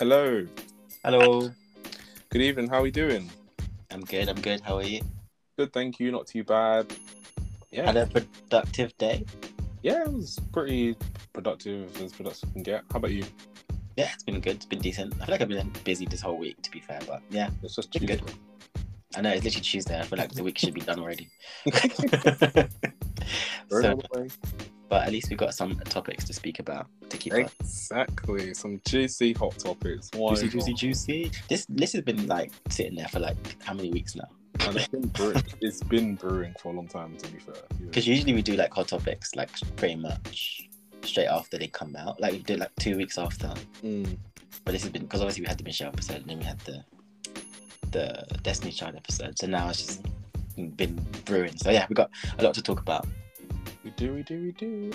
Hello. Hello. Good evening. How are we doing? I'm good. I'm good. How are you? Good, thank you. Not too bad. Yeah. Had a productive day. Yeah, it was pretty productive as productive can get. How about you? Yeah, it's been good. It's been decent. I feel like I've been busy this whole week, to be fair. But yeah, It's just Been good. I know it's literally Tuesday. I feel like the week should be done already. Very so, on the way. But at least we've got some topics to speak about to keep Exactly. Some juicy hot topics. Why juicy, not? juicy, juicy. This this has been like sitting there for like how many weeks now? And it's been, brewing, it's been brewing for a long time, to be fair. Yeah. Because usually we do like hot topics like pretty much straight after they come out. Like we did like two weeks after. Mm. But this has been because obviously we had the Michelle episode and then we had the the Destiny Child episode. So now it's just been brewing. So yeah, we got a lot to talk about. We do, we do, we do.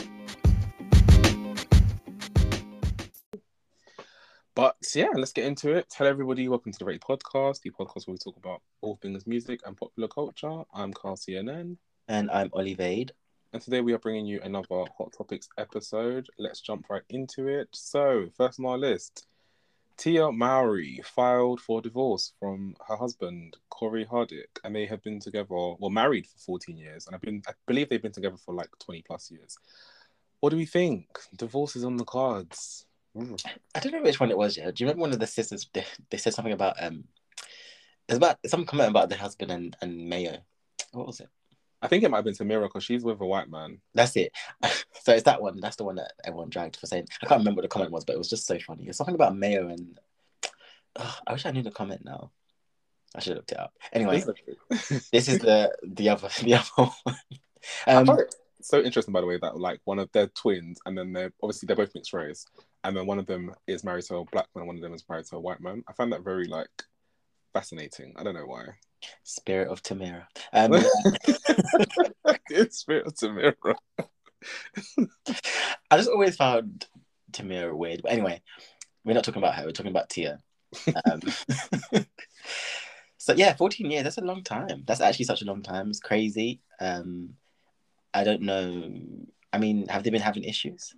But yeah, let's get into it. Hello, everybody welcome to the Rate Podcast, the podcast where we talk about all things music and popular culture. I'm Carl CNN. And I'm Olivade. And today we are bringing you another Hot Topics episode. Let's jump right into it. So, first on our list, Tia Mowry filed for divorce from her husband, Cory Hardrict, and they have been together, well, married for 14 years. And I've been, I believe they've been together for like 20 plus years. What do we think? Divorce is on the cards. Mm. I don't know which one it was. Yeah, do you remember one of the sisters? They, they said something about um, it's about some comment about the husband and and Mayo. What was it? I think it might have been Tamera because she's with a white man. That's it. so it's that one. That's the one that everyone dragged for saying. I can't remember what the comment was, but it was just so funny. It's something about Mayo and. Ugh, I wish I knew the comment now. I should have looked it up. Anyway, this is the the other the other one. Um, so interesting, by the way, that like one of their twins, and then they're obviously they're both mixed race, and then one of them is married to a black man, one of them is married to a white man. I find that very like fascinating. I don't know why. Spirit of Tamera. Um, spirit of Tamera. I just always found Tamera weird. But anyway, we're not talking about her. We're talking about Tia. Um, so yeah, 14 years. That's a long time. That's actually such a long time. It's crazy. Um, I don't know. I mean, have they been having issues?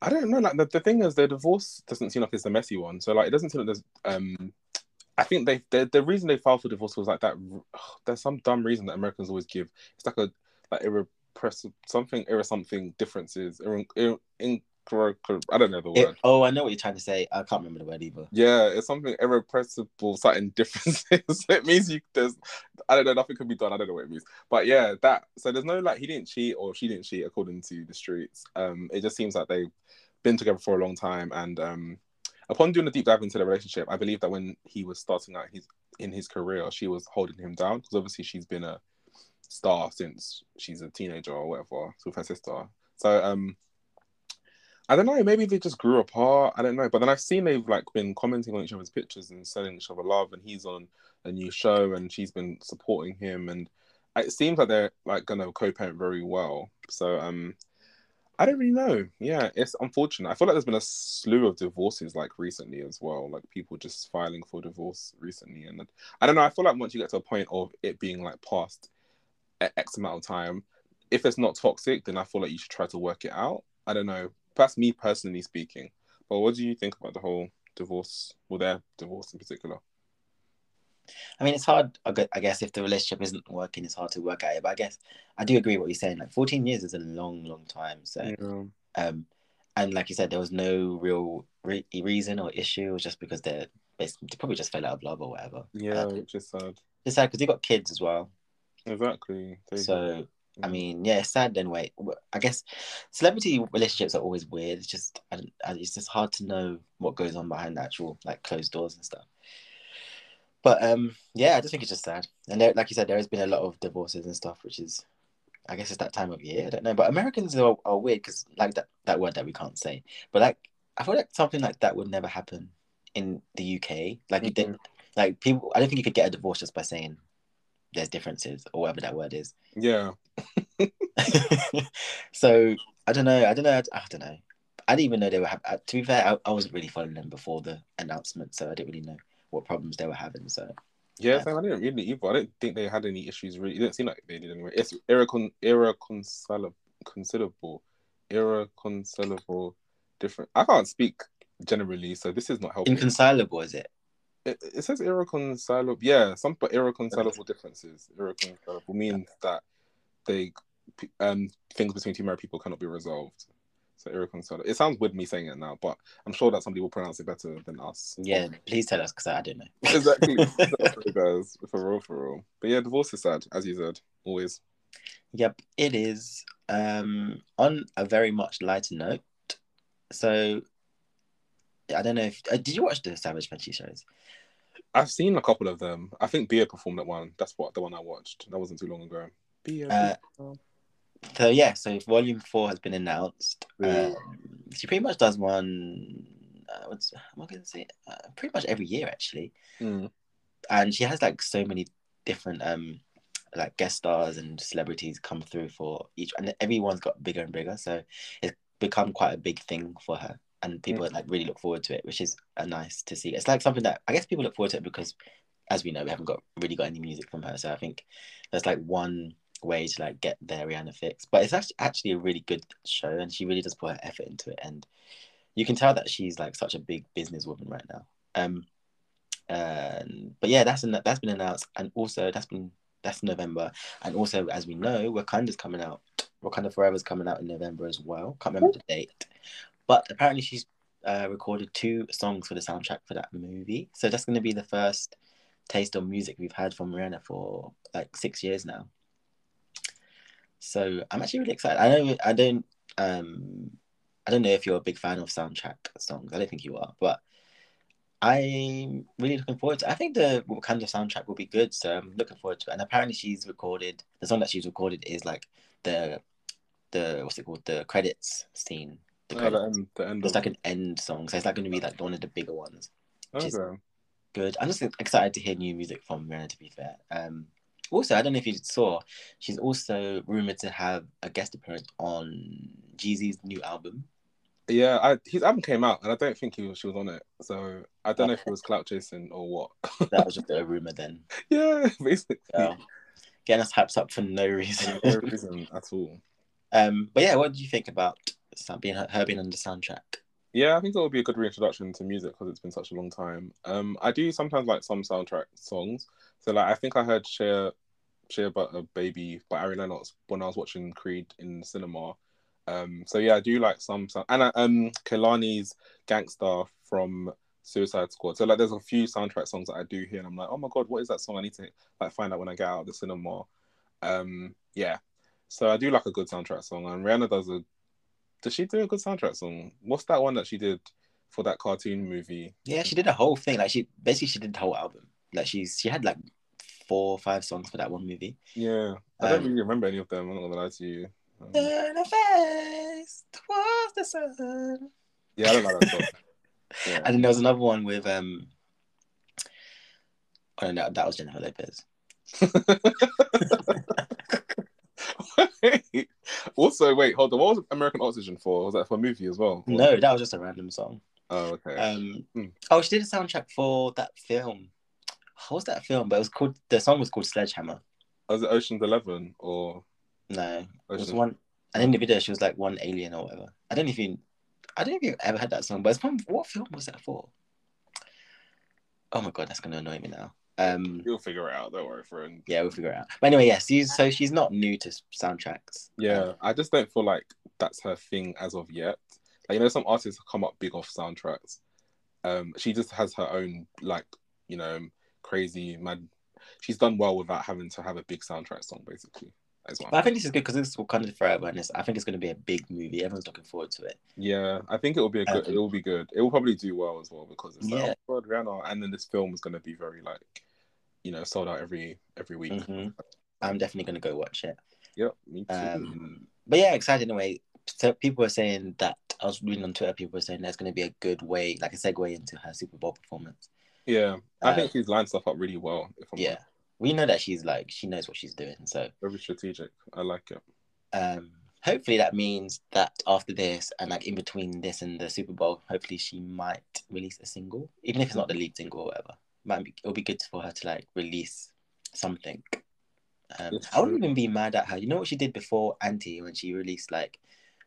I don't know. Like the, the thing is, their divorce doesn't seem like it's the messy one. So like, it doesn't seem like there's. Um, I think they the the reason they filed for divorce was like that. There's some dumb reason that Americans always give. It's like a like irrepressible something, irre something differences. Ir, ir, in, I don't know the It- word. oh, I know what you're trying to say. I can't remember the word either. Yeah, it's something irrepressible, something differences. it means you there's I don't know, nothing can be done. I don't know what it means. But yeah, that so there's no like he didn't cheat or she didn't cheat according to the streets. Um it just seems like they've been together for a long time and um upon doing a deep dive into the relationship, I believe that when he was starting out his in his career, she was holding him down because obviously she's been a star since she's a teenager or whatever with her sister. So um I don't know. Maybe they just grew apart. I don't know. But then I've seen they've like been commenting on each other's pictures and sending each other love. And he's on a new show, and she's been supporting him. And it seems like they're like gonna co-parent very well. So um, I don't really know. Yeah, it's unfortunate. I feel like there's been a slew of divorces like recently as well. Like people just filing for divorce recently, and I don't know. I feel like once you get to a point of it being like past X amount of time, if it's not toxic, then I feel like you should try to work it out. I don't know. That's me personally speaking. But what do you think about the whole divorce, or their divorce in particular? I mean, it's hard. I guess if the relationship isn't working, it's hard to work at it. But I guess I do agree with what you're saying. Like 14 years is a long, long time. So, Yeah. um, and like you said, there was no real re- reason or issue. It was just because they're basically they probably just fell out of love or whatever. Yeah, Uh, which is sad. it's sad because they got kids as well. Exactly. They- So I mean, yeah, it's sad then. Wait, I guess celebrity relationships are always weird. It's just, I, I, it's just hard to know what goes on behind the actual like closed doors and stuff. But um, yeah, I just think it's just sad. And there, like you said, there has been a lot of divorces and stuff, which is, I guess, it's that time of year. I don't know, but Americans are, are weird because like that that word that we can't say. But like, I feel like something like that would never happen in the UK. Like, you Mhm. did, like people. I don't think you could get a divorce just by saying there's differences or whatever that word is. yeah. so I don't know. I don't know. I don't know. I didn't even know they were having. To be fair, I, I wasn't really following them before the announcement, so I didn't really know what problems they were having. So Yeah, Yeah. I didn't really either. I didn't think they had any issues. Really, it didn't seem like they did anyway. It's irrecon irreconcilable, considerable, irreconcilable, different. I can't speak generally. So this is not helping. Inconcilable, is it? It, it says irreconcilable. Yeah, some but irreconcilable differences. Irreconcilable means that they um things between two married people cannot be resolved. So irreconcilable. It sounds weird me saying it now, but I'm sure that somebody will pronounce it better than us. Yeah, please tell us because I don't know. exactly. That's what. For real, for real. But yeah, divorce is sad, as you said, always. Yep, it is. Um, on a very much lighter note, so I don't know if uh, did you watch the Savage Fenty shows? I've seen a couple of them. I think Bia performed that one. That's what the one I watched. That wasn't too long ago. Bia. Uh, so yeah, so volume four has been announced. Um, she pretty much does one. Uh, what's what can I say? Uh, pretty much every year actually, Mm. and she has like so many different um like guest stars and celebrities come through for each, and everyone's got bigger and bigger. So it's become quite a big thing for her, and people like really look forward to it, which is uh, nice to see. It's like something that I guess people look forward to it because, as we know, we haven't got really got any music from her. So I think there's like one way to like get their Rihanna fix. But it's actually actually a really good show, and she really does put her effort into it, and you can tell that she's like such a big businesswoman right now. Um, and but yeah, that's an, that's been announced, and also that's been that's November, and also as we know, Wakanda's coming out. Wakanda Forever's coming out in November as well. Can't remember the date, but apparently she's uh, recorded two songs for the soundtrack for that movie. So that's going to be the first taste of music we've had from Rihanna for like six years now. So I'm actually really excited. I know I don't um I don't know if you're a big fan of soundtrack songs. I don't think you are, but I'm really looking forward to. I think the Wakanda soundtrack will be good, so I'm looking forward to it. And apparently, she's recorded the song that she's recorded is like the the what's it called the credits scene. The Oh, credits. the end, the end It's of- like an end song, so it's like going to be like one of the bigger ones. which is- Okay. Good. I'm just excited to hear new music from Rihanna. To be fair, um, also I don't know if you saw, she's also rumored to have a guest appearance on Jeezy's new album. Yeah, I, his album came out, and I don't think he was, she was on it. So I don't know if it was clout chasing or what. That was just a rumor then. yeah, basically, So, getting us hyped up for no reason. no reason at all. um, but yeah, what do you think about being her being on the soundtrack? Yeah, I think it would be a good reintroduction to music because it's been such a long time. Um, I do sometimes like some soundtrack songs. So like, I think I heard "Shea Shea Butter Baby" by Ari Lennox when I was watching Creed in cinema. Um, so yeah, I do like some sound and uh, um, Kehlani's "Gangsta" from Suicide Squad. So like, there's a few soundtrack songs that I do hear, and I'm like, oh my god, what is that song? I need to like find out when I get out of the cinema. Um, yeah, so I do like a good soundtrack song, and Rihanna does a. Does she do a good soundtrack song? What's that one that she did for that cartoon movie? Yeah, she did a whole thing. Like she basically she did the whole album. Like she's she had like four or five songs for that one movie. Yeah, I don't Um, really remember any of them. I'm not gonna lie to you. Um, Turn a face towards the sun. yeah, I don't like that song. Yeah. And then there was another one with um. Oh no, that was Jennifer Lopez. Wait. also, wait, hold on. What was American Oxygen for? Was that for a movie as well? No, that was just a random song. Oh, okay. Um, Hmm. oh, she did a soundtrack for that film. What was that film? But it was called. The song was called Sledgehammer. was it Ocean's Eleven or No, it was Ocean's? one. And in the video, she was like one alien or whatever. I don't even. I don't know if you ever had that song, but it's from what film was that for? Oh my god, that's gonna annoy me now. Um, You'll figure it out. Don't worry, friend. yeah, we'll figure it out. But anyway, yes, she's so she's not new to soundtracks. Yeah, I just don't feel like that's her thing as of yet. Like you know, some artists come up big off soundtracks. Um, she just has her own like you know crazy mad. She's done well without having to have a big soundtrack song, basically. As well. But I think this is good because this is Wakanda Forever, and it's, I think it's going to be a big movie. Everyone's looking forward to it. Yeah, I think it will be a good. Um, it will be good. It will probably do well as well because it's Yeah. like oh God, Rihanna, and then this film is going to be very like, you know, sold out every every week. Mhm. I'm definitely going to go watch it. Yep, me too. Um, but yeah, excited in a way. So people were saying that I was reading on Twitter. People were saying that's going to be a good way, like a segue into her Super Bowl performance. Yeah, I think she's lined stuff up really well. If I'm Yeah, we know that she's like she knows what she's doing. So very strategic. I like it. um, hopefully that means that after this and like in between this and the Super Bowl, hopefully she might release a single, even if it's not the lead single or whatever. Might be it'll be good for her to like release something. Um, I wouldn't even be mad at her. You know what she did before Anti when she released like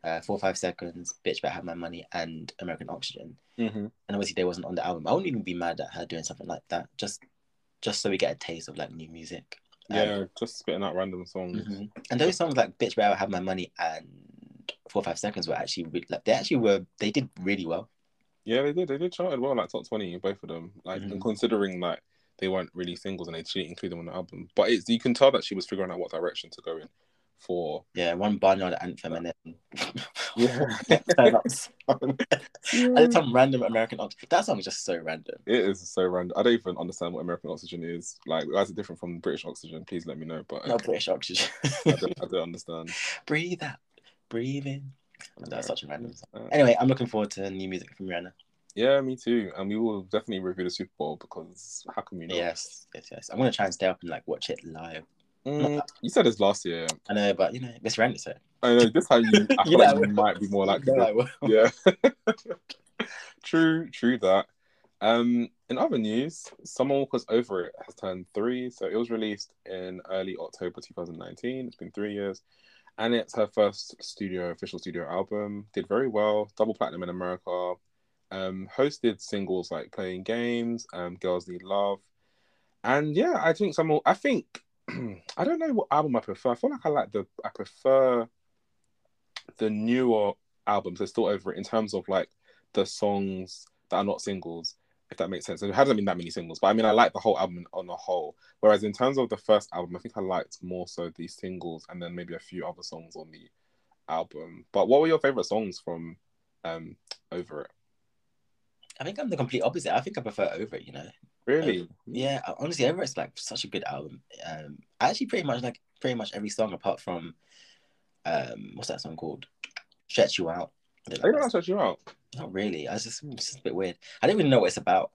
uh, Four Five Seconds, Bitch Better Have My Money, and American Oxygen. Mm-hmm. And obviously they wasn't on the album. I wouldn't even be mad at her doing something like that. Just just so we get a taste of like new music. Um, Yeah, just spitting out random songs. mhm. And those songs like Bitch Better Have My Money and Four or Five Seconds were actually re- like they actually were they did really well. Yeah, they did. They did charted well, like top twenty, both of them. Like, and Mhm. considering like they weren't really singles and they didn't include them on the album, but it's you can tell that she was figuring out what direction to go in for. Yeah, one Barnyard anthem and then Yeah. turn up song. and some random American Oxygen. That song is just so random. It is so random. I don't even understand what American Oxygen is. Like, why is it different from British Oxygen? Please let me know. But No British Oxygen. I, don't, I don't understand. breathe out, breathe in. That's such a random song. Uh, Anyway, I'm looking forward to new music from Rihanna. yeah, me too. And we will definitely review the Super Bowl because how can we not? Yes, yes, yes. I'm gonna try and stay up and like watch it live. Mm, you said this last year. I know, but you know, so I know this time you. I feel You know like you might be more likely. To- yeah. true, true that. Um, in other news, Summer Walker's Over It has turned three. So it was released in early October 2019. It's been three years. And it's her first studio, official studio album. Did very well, double platinum in America. Um, hosted singles like Playing Games, um, Girls Need Love. And yeah, I think Summer, I think, I don't know what album I prefer. I feel like I like the, I prefer the newer albums. They're still over it in terms of like the songs that are not singles, if that makes sense. It hasn't been that many singles, but I mean, I like the whole album on the whole. Whereas in terms of the first album, I think I liked more so the singles and then maybe a few other songs on the album. But what were your favorite songs from um Over It? I think I'm the complete opposite. I think I prefer Over It, you know. Really? Yeah, honestly, Over It's like such a good album. Um, I actually pretty much like pretty much every song apart from um, what's that song called? Stretch You Out. I don't like stretch you out. Not really. I was just it's just a bit weird. I don't even know what it's about.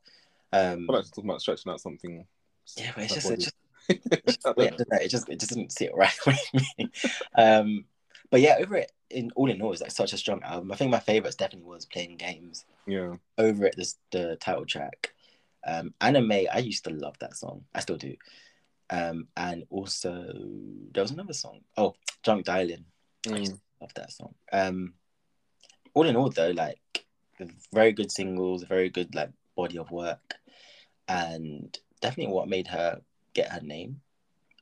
Um, I like talking about stretching out something. yeah, but it's just, it's just I don't Yeah, know. it just it just didn't sit right with me. Um, but yeah, over it in all in all, it's like such a strong album. I think my favorites definitely was playing games. yeah. Over it, this the title track. Um, Anna Mae, I used to love that song. I still do. Um, and also there was another song. Oh, Drunk Dialing. I used Mm. to love that song. Um, all in all, though, like very good singles, very good like body of work, and definitely what made her get her name.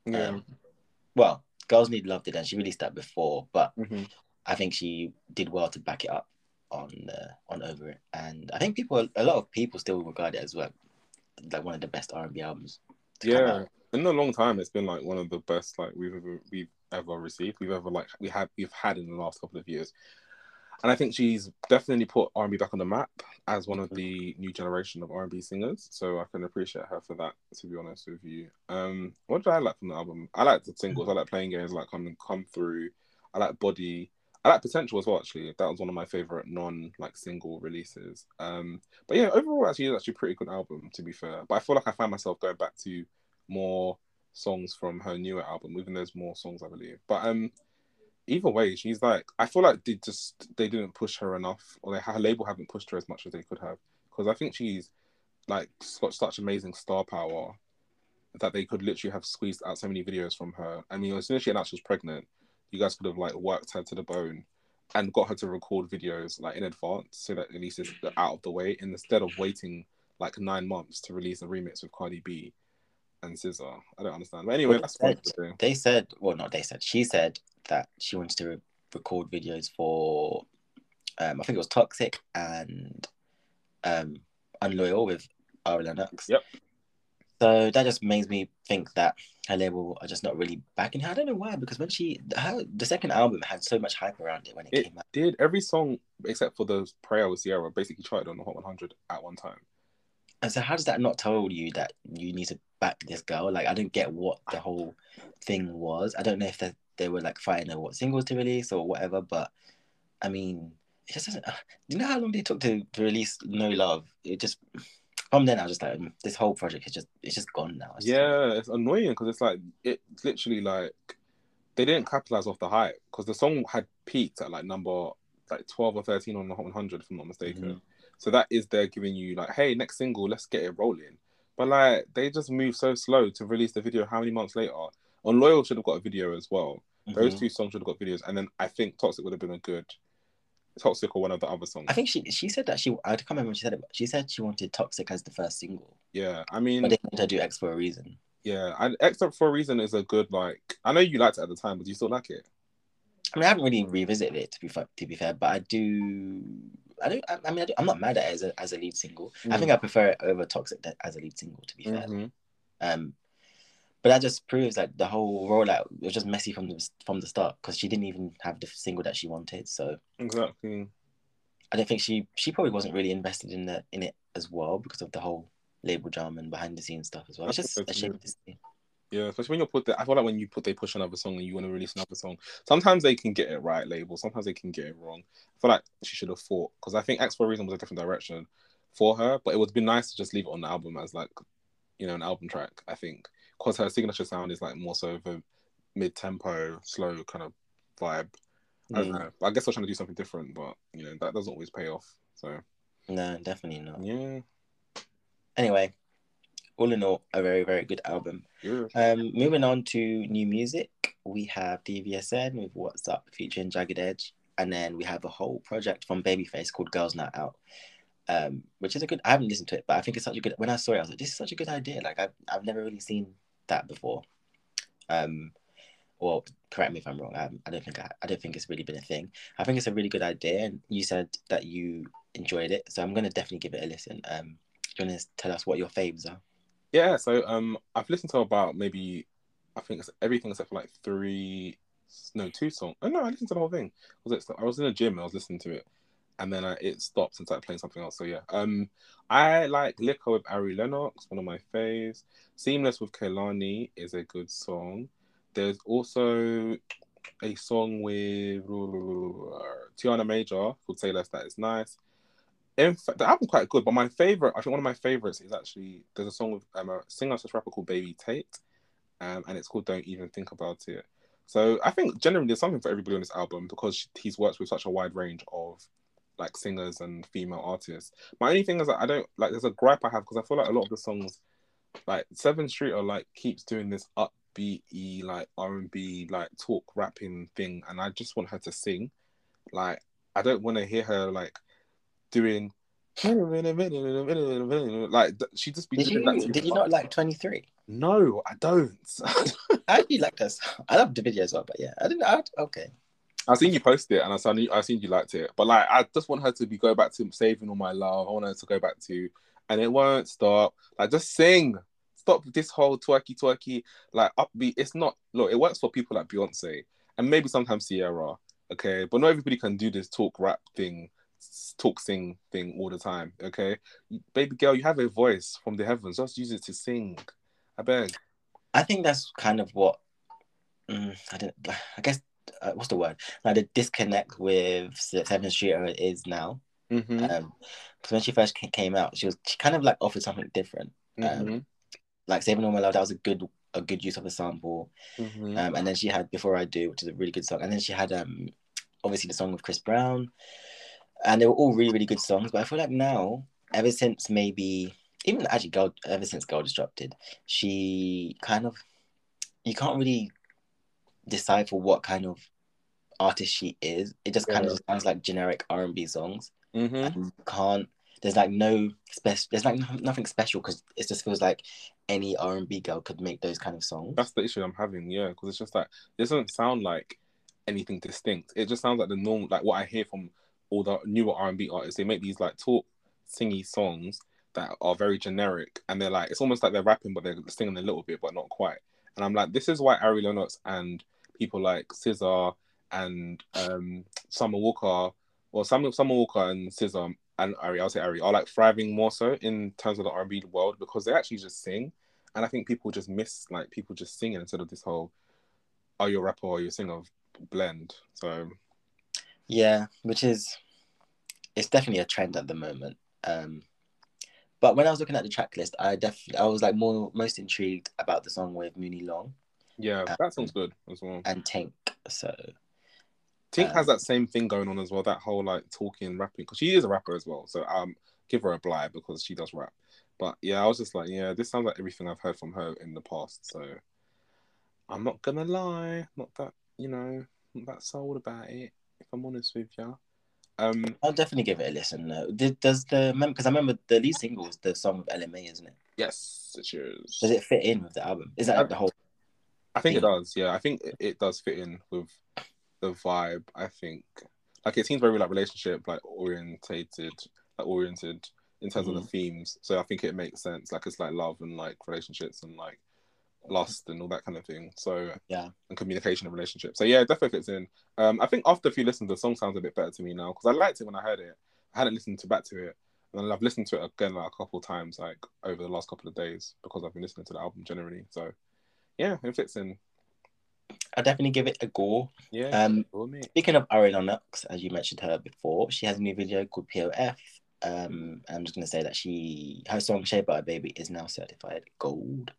Yeah. Um, well, Girls Need Love did, and she released that before, but Mhm. I think she did well to back it up on uh, on Over It, and I think people, a lot of people still regard it as well, like one of the best R and B albums. Yeah. In a long time, it's been like one of the best like we've ever we've ever received. We've ever like we had we've had in the last couple of years. And I think she's definitely put R and B back on the map as one of the new generation of R and B singers. So I can appreciate her for that. To be honest with you, um, what did I like from the album? I like the singles. I like playing games. I like come come through. I like body. I like potential as well. Actually, that was one of my favorite non like single releases. Um, but yeah, overall, actually, it's actually pretty good album to be fair. But I feel like I find myself going back to more songs from her newer album, even though there's more songs, I believe. But um, either way, she's like I feel like they just they didn't push her enough, or they, her label haven't pushed her as much as they could have, because I think she's like got such amazing star power that they could literally have squeezed out so many videos from her. I mean, as soon as she announced she was pregnant, you guys could have like worked her to the bone and got her to record videos like in advance so that at least it's out of the way instead of waiting like nine months to release a remix with Cardi B and SZA. I don't understand. But anyway, Well, that's what that- to do. They said, well, not they said, she said that she wanted to re- record videos for, um, I think it was Toxic and um, Unloyal with Ari Lennox. Yep. So that just makes me think that her label are just not really backing her. I don't know why, because when she, her, the second album had so much hype around it when it, It came out. did every song except for the Prayer with Ciara basically charted on the Hot 100 at one time. And so how does that not tell you that you need to back this girl? Like, I don't get what the whole thing was. I don't know if they, they were like fighting over what singles to release or whatever, but I mean, it just doesn't. Do you know how long they took to, to release No Love? It just from then I was just like, mm, this whole project is just it's just gone now. It's Yeah, it's annoying because it's like it's literally like they didn't capitalize off the hype because the song had peaked at like number like 12 or 13 on the Hot 100 if I'm not mistaken. Mhm. So that is they're giving you like, hey, next single, let's get it rolling. But like they just move so slow to release the video. How many months later? Unloyal should have got a video as well. Those Mhm. two songs should have got videos, and then I think Toxic would have been a good Toxic or one of the other songs. I think she she said that she I can't remember when she said it, but she said she wanted Toxic as the first single. Yeah, I mean, But they wanted her to do Ex for a reason. yeah, and Except for a Reason is a good like. I know you liked it at the time, but do you still like it? I mean, I haven't really revisited it to be fair, to be fair, but I do. I don't. I, I mean, I do, I'm not mad at it as a as a lead single. I Mm. think I prefer it over Toxic as a lead single. To be fair, Mhm. um, but that just proves that the whole rollout was just messy from the from the start because she didn't even have the single that she wanted. So Exactly. I don't think she she probably wasn't really invested in the in it as well because of the whole label drama and behind the scenes stuff as well. It's just a shame to see. Yeah, especially when you put the. I feel like when you put they push another song and you want to release another song, sometimes they can get it right, label. Sometimes they can get it wrong. I feel like she should have fought because I think Ex for a Reason was a different direction for her, but it would be nice to just leave it on the album as like, you know, an album track. I think because her signature sound is like more so of a mid tempo, slow kind of vibe. I don't Mm. know. I guess I was trying to do something different, but you know that doesn't always pay off. So No, definitely not. yeah, Anyway, all in all, a very very good album. yeah. Um, moving on to new music, we have DVSN with What's Up featuring Jagged Edge, and then we have a whole project from Babyface called Girls Night Out, um, which is a good. I haven't listened to it, but I think it's such a good. When I saw it, I was like, this is such a good idea. Like I've I've never really seen that before. Um, well, correct me if I'm wrong. I, I don't think I, I don't think it's really been a thing. I think it's a really good idea, and you said that you enjoyed it, so I'm gonna definitely give it a listen. Um, do you want to tell us what your faves are? Yeah, so um, I've listened to about maybe, I think it's everything except for like three, no, two songs. Oh no, I listened to the whole thing. Was it? I was in a gym. I was listening to it, and then I, it stopped and started playing something else. So yeah, um, I like Liquor with Ari Lennox, one of my faves. Seamless with Kehlani is a good song. There's also a song with Tiana Major called Say Less that is nice. In fact, the album quite good, but my favorite, I think one of my favorites is actually there's a song with um, a singer slash rapper called Baby Tate, um, and it's called Don't Even Think About It. So I think generally there's something for everybody on this album because he's worked with such a wide range of like singers and female artists. My only thing is that I don't like. There's a gripe I have because I feel like a lot of the songs, like Sevyn Streeter, are like keeps doing this upbeat like R and B like talk rapping thing, and I just want her to sing. Like I don't want to hear her like doing like she just be Did doing that you too did you not like Twenty Three? No, I don't. I actually like this. I love the video as well, but yeah, I didn't. I, okay, I seen you post it, and I saw I seen you liked it. But like, I just want her to be go back to saving all my love. I want her to go back to, and it won't stop. Like, just sing. Stop this whole twerky twerky like upbeat. It's not. Look, it works for people like Beyonce and maybe sometimes Ciara. Okay, but not everybody can do this talk rap thing, talk sing thing all the time. Okay, baby girl, you have a voice from the heavens. Just use it to sing. I beg. I think that's kind of what mm, I don't. I guess uh, what's the word? Like the disconnect with Sevyn Streeter is now. Mm-hmm. Um, because when she first came out, she was she kind of like offered something different. mm-hmm. Like Saving All My Love, that was a good a good use of the sample. mm-hmm. Um, and then she had Before I Do, which is a really good song. And then she had um, obviously the song with Chris Brown, and they were all really really good songs. But I feel like now, ever since maybe even actually Girl, ever since Girl Disrupted, she kind of you can't really decipher what kind of artist she is. It just kind Yeah. of sounds like generic R and B songs. Mm-hmm. And can't. There's like no special. There's like no- nothing special because it just feels like any R and B girl could make those kind of songs. That's the issue I'm having, yeah, because it's just like it doesn't sound like anything distinct. It just sounds like the normal, like what I hear from all the newer R and B artists. They make these like talk, singy songs that are very generic, and they're like it's almost like they're rapping, but they're singing a little bit, but not quite. And I'm like, this is why Ari Lennox and people like SZA and um, Summer Walker, or Summer Summer Walker and SZA and Ari, I'll say Ari, are like thriving more so in terms of the R&B world because they actually just sing. And I think people just miss like people just singing instead of this whole are you a rapper or you a singer blend. So Yeah, which is it's definitely a trend at the moment. Um, but when I was looking at the track list, I definitely I was like more most intrigued about the song with Muni Long yeah, Um, that sounds good as well. and Tank. So Tink um, has that same thing going on as well, that whole like talking, rapping, because she is a rapper as well. So um give her a bly because she does rap. But yeah, I was just like, yeah, this sounds like everything I've heard from her in the past. So I'm not gonna lie, not that you know, not that sold about it. If I'm honest with you, Um, I'll definitely give it a listen. though. Did, does the because I remember the lead single was the song with Ella Mai, isn't it? yes, it is. Does it fit in with the album? Is that like the whole? I think it does. Yeah, I think it, does fit in with the vibe. I think like it seems very like relationship like orientated, like oriented in terms of the themes. So I think it makes sense. Like it's like love and like relationships and like lust and all that kind of thing. So Yeah. and communication and relationships. So yeah, it definitely fits in. Um, I think after a few listens, the song sounds a bit better to me now because I liked it when I heard it. I hadn't listened to back to it, and I've listened to it again like a couple of times, like over the last couple of days because I've been listening to the album generally. So yeah, it fits in. I definitely give it a go. Yeah. Um, me. Speaking of Ari Lennox, as you mentioned her before, she has a new video called POF. Um, I'm just gonna say that she her song "Shea Butter Baby" is now certified gold,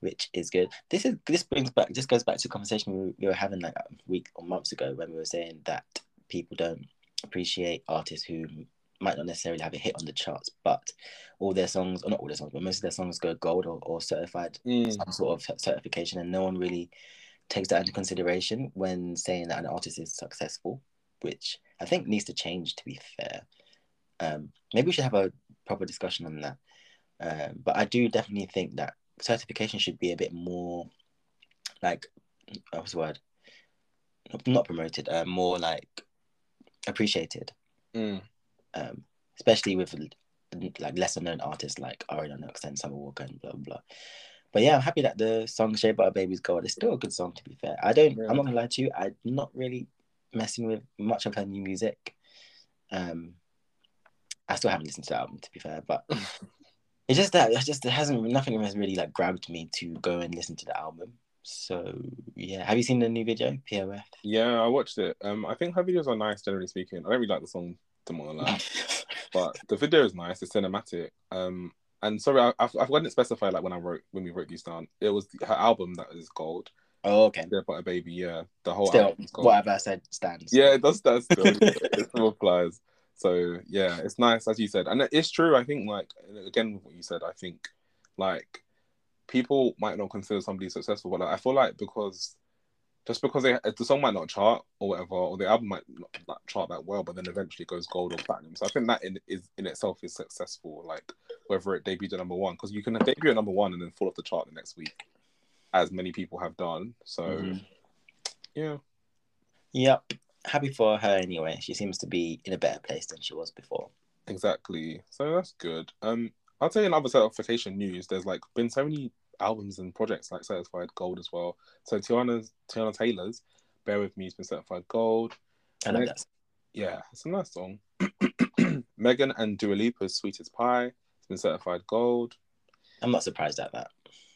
which is good. This is this brings back this goes back to a conversation we, we were having like a week or months ago when we were saying that people don't appreciate artists who might not necessarily have a hit on the charts, but all their songs, or not all their songs, but most of their songs go gold or, or certified Mm, some sort of certification, and no one really takes that into consideration when saying that an artist is successful, which I think needs to change. To be fair, um, maybe we should have a proper discussion on that. Um, but I do definitely think that certification should be a bit more like what's the word? Not- Not promoted, uh, more like appreciated mm. Um, especially with like lesser known artists like Ariana and Summer Walker and blah blah blah. But yeah, I'm happy that the song "Shea Butter Baby's Gold" is still a good song. To be fair, I don't. Yeah. I'm not gonna lie to you. I'm not really messing with much of her new music. Um, I still haven't listened to the album to be fair, but it's just that it's just it hasn't nothing has really like grabbed me to go and listen to the album. So yeah, have you seen the new video POF? Yeah, I watched it. Um, I think her videos are nice, generally speaking. I don't really like the song to lie, but the video is nice. It's cinematic. Um, and sorry, I, I've, I've got it specified like when I wrote when we wrote these down. It was her album that is gold. oh, okay. Yeah, but a baby. Yeah, the whole Still, album whatever I said stands. Yeah, it does that still. it still applies. So yeah, it's nice as you said, and it's true. I think like again with what you said, I think like people might not consider somebody successful, but like, I feel like because just because they, the song might not chart or whatever, or the album might not chart that well, but then eventually goes gold or platinum. So I think that in, is in itself is successful. Like whether it debuted at number one, because you can debut at number one and then fall off the chart the next week, as many people have done. So Mhm. yeah, Yep. Happy for her anyway. She seems to be in a better place than she was before. Exactly. So that's good. Um, I'll tell you another certification news. There's like been so many albums and projects like certified gold as well. So Teyana's Teyana Taylor's "Bare With Me" has been certified gold. I love that. Yeah, it's a nice song. Megan and Dua Lipa's "Sweetest Pie" has been certified gold. I'm not surprised at that.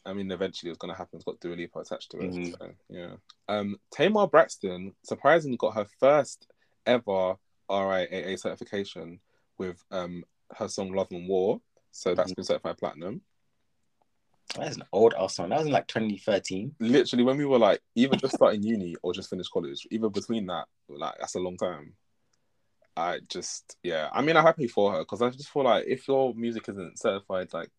I mean, eventually it's gonna happen. It's got Dua Lipa attached to it. Mhm. So, yeah. Um, Tamar Braxton surprisingly got her first ever RIAA certification with um her song "Love and War." So that's been certified platinum. That's an old ass song. That was in like 2013. Literally, when we were like either just starting uni or just finished college, either between that, like that's a long time. I just, yeah. I mean, I'm happy for her because I just feel like if your music isn't certified, like,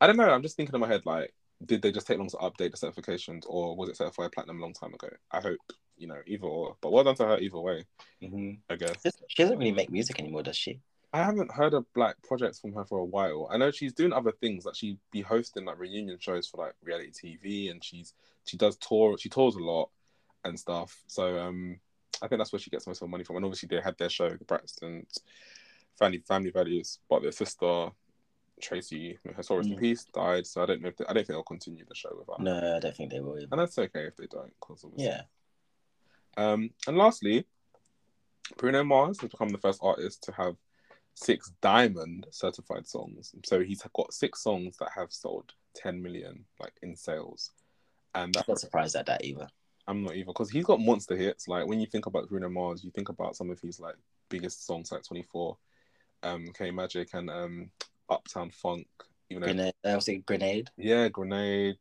I don't know. I'm just thinking in my head, like, did they just take long to update the certifications, or was it certified platinum a long time ago? I hope, you know, either or. But well done to her either way, Mm-hmm. I guess. She doesn't really make music anymore, does she? I haven't heard of like projects from her for a while. I know she's doing other things, like she be hosting like reunion shows for like reality TV, and she's she does tour, she tours a lot and stuff. So um, I think that's where she gets most of her money from. And obviously they had their show, the Braxton's Family Family Values, but their sister Traci, her in Mm. peace, died. So I don't know if they, I don't think they'll continue the show with her. No, I don't think they will. Either. And that's okay if they don't, because obviously. Yeah. Um, and lastly, Bruno Mars has become the first artist to have six diamond certified songs. So he's got six songs that have sold 10 million like in sales. And I'm not surprised at that either. I'm not even because he's got monster hits. Like when you think about Bruno Mars, you think about some of his like biggest songs like 24, um, K Magic and um Uptown Funk. Even though, Grenade. I also grenade. yeah, Grenade,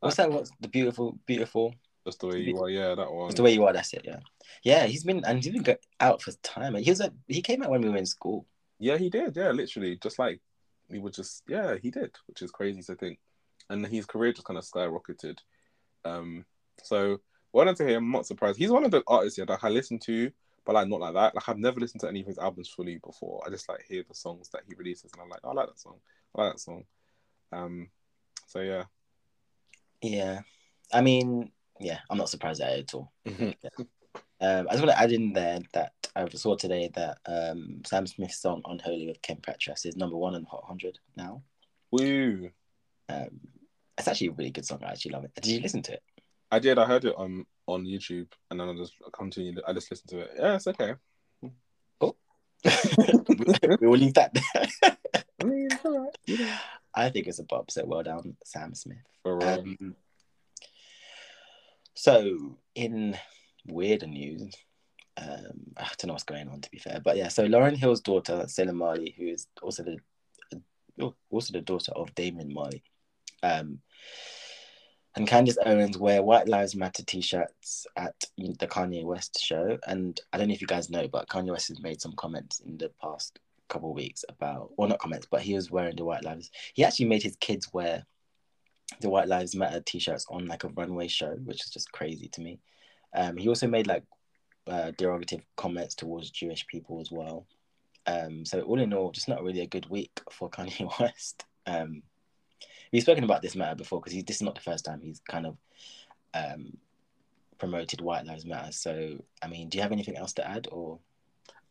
What's that? What's the beautiful, beautiful? just the way you are. Yeah, that one. It's the way you are. That's it. Yeah. Yeah. He's been and he's been out for time. He was like he came out when we were in school. Yeah, he did. Yeah, literally, just like we were just yeah, he did, which is crazy to think. And his career just kind of skyrocketed. Um, so well done to him. I'm not surprised. He's one of the artists yeah, that I listen to, but like not like that. Like I've never listened to any of his albums fully before. I just like hear the songs that he releases, and I'm like, oh, I like that song. I like that song. Um, so yeah, Yeah, I mean, yeah, I'm not surprised at it at all. Mhm. Um, I just want to add in there that I saw today that um, Sam Smith's song "Unholy" with Kim Petras is number one on Hot 100 now. woo. Um, it's actually a really good song. I actually love it. Did you listen to it? I did. I heard it on on YouTube, and then I just continued. I just listened to it. Yeah, it's okay. Cool. we will leave that there. I mean, it's alright. I think it's a bop. So well done, Sam Smith. For real. Um, so in weirder news, um, I don't know what's going on to be fair, but yeah. So Lauryn Hill's daughter, Selah Marley, who is also the oh, also the daughter of Damian Marley, um, and Candace Owens wear White Lives Matter t-shirts at the Kanye West show. And I don't know if you guys know, but Kanye West has made some comments in the past couple weeks about, well, not comments, but he was wearing the White Lives. He actually made his kids wear the White Lives Matter t-shirts on like a runway show, which is just crazy to me. Um, he also made like uh, derogative comments towards Jewish people as well. Um, so all in all, just not really a good week for Kanye West. Um, we've spoken about this matter before because this is not the first time he's kind of um, promoted White Lives Matter. So, I mean, do you have anything else to add, or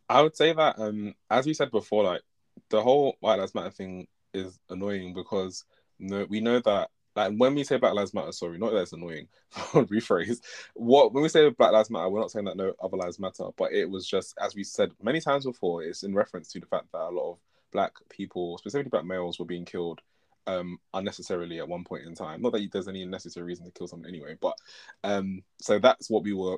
I would say that, um, as we said before, like the whole White Lives Matter thing is annoying because no, we know that like when we say Black Lives Matter, sorry, not that it's annoying. rephrase. What when we say Black Lives Matter, we're not saying that no other lives matter, but it was just as we said many times before. It's in reference to the fact that a lot of black people, specifically black males, were being killed um unnecessarily at one point in time. Not that there's any necessary reason to kill someone anyway, but um so that's what we were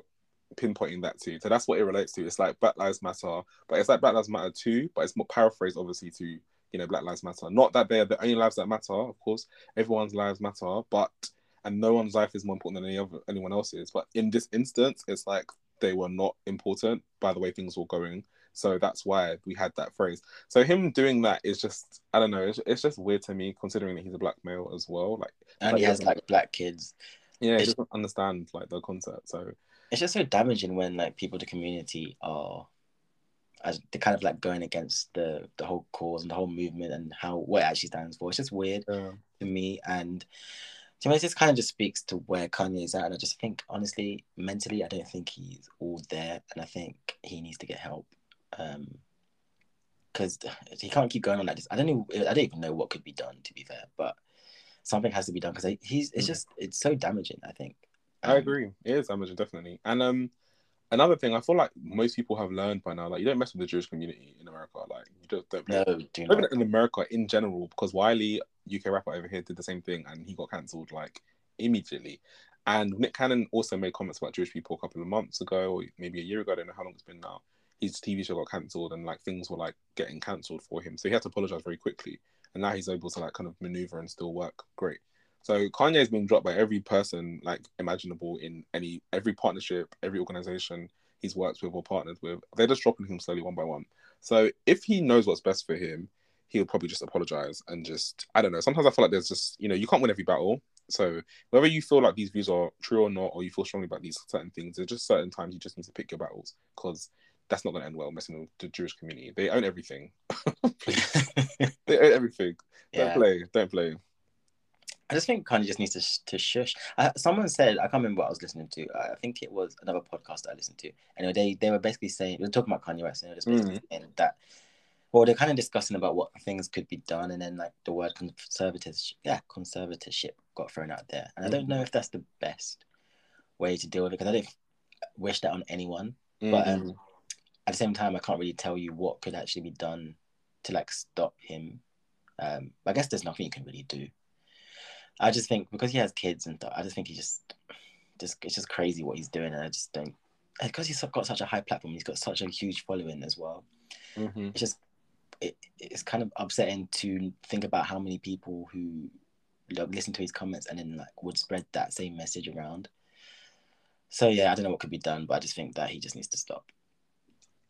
pinpointing that to. So that's what it relates to. It's like Black Lives Matter, but it's like Black Lives Matter too, but it's more paraphrased obviously to you know Black Lives Matter. Not that they're the only lives that matter, of course. Everyone's lives matter, but and no one's life is more important than any other anyone else's. But in this instance, it's like they were not important by the way things were going. So that's why we had that phrase. So him doing that is just I don't know. It's, it's just weird to me considering that he's a black male as well. Like and like, he has like black kids. yeah, he doesn't understand like the concept. So It's just so damaging when like people the community are, as they're kind of like going against the the whole cause and the whole movement and how what it actually stands for. It's just weird. yeah. to me and to me it just kind of just speaks to where Kanye is at and I just think honestly mentally I don't think he's all there and I think he needs to get help um because he can't keep going on like this I don't know I don't even know what could be done to be fair but something has to be done because he's it's Mm. just it's so damaging I think I Um, agree. It is damaging, definitely. And um, another thing, I feel like most people have learned by now, like you don't mess with the Jewish community in America. Like you just don't. no do Even not in America in general, because Wiley, UK rapper over here, did the same thing, and he got cancelled like immediately. And Nick Cannon also made comments about Jewish people a couple of months ago, or maybe a year ago. I don't know how long it's been now. His TV show got cancelled, and like things were like getting cancelled for him, so he had to apologize very quickly. And now he's able to like kind of maneuver and still work great. So Kanye's been dropped by every person like imaginable in any every partnership, every organization he's worked with or partnered with. They're just dropping him slowly one by one. So if he knows what's best for him, he'll probably just apologize and just I don't know. Sometimes I feel like there's just you know you can't win every battle. So whether you feel like these views are true or not, or you feel strongly about these certain things, there's just certain times you just need to pick your battles because that's not going to end well messing with the Jewish community. They own everything. they own everything. Don't yeah play. Don't play. I just think Kanye just needs to, sh- to shush. Uh, someone said, I can't remember what I was listening to. I think it was another podcast I listened to. Anyway, they, they were basically saying, they were talking about Kanye West, and they were just basically saying that, well, they're kind of discussing about what things could be done, and then like the word conservatorship, yeah, conservatorship got thrown out there. And I don't know if that's the best way to deal with it, because I don't wish that on anyone. But Mm. um, at the same time, I can't really tell you what could actually be done to like stop him. Um, I guess there's nothing you can really do. I just think because he has kids and stuff, I just think he just, just it's just crazy what he's doing, and I just don't because he's got such a high platform, he's got such a huge following as well. Mhm. It's just it, it's kind of upsetting to think about how many people who like, listen to his comments and then like would spread that same message around. So yeah, I don't know what could be done, but I just think that he just needs to stop.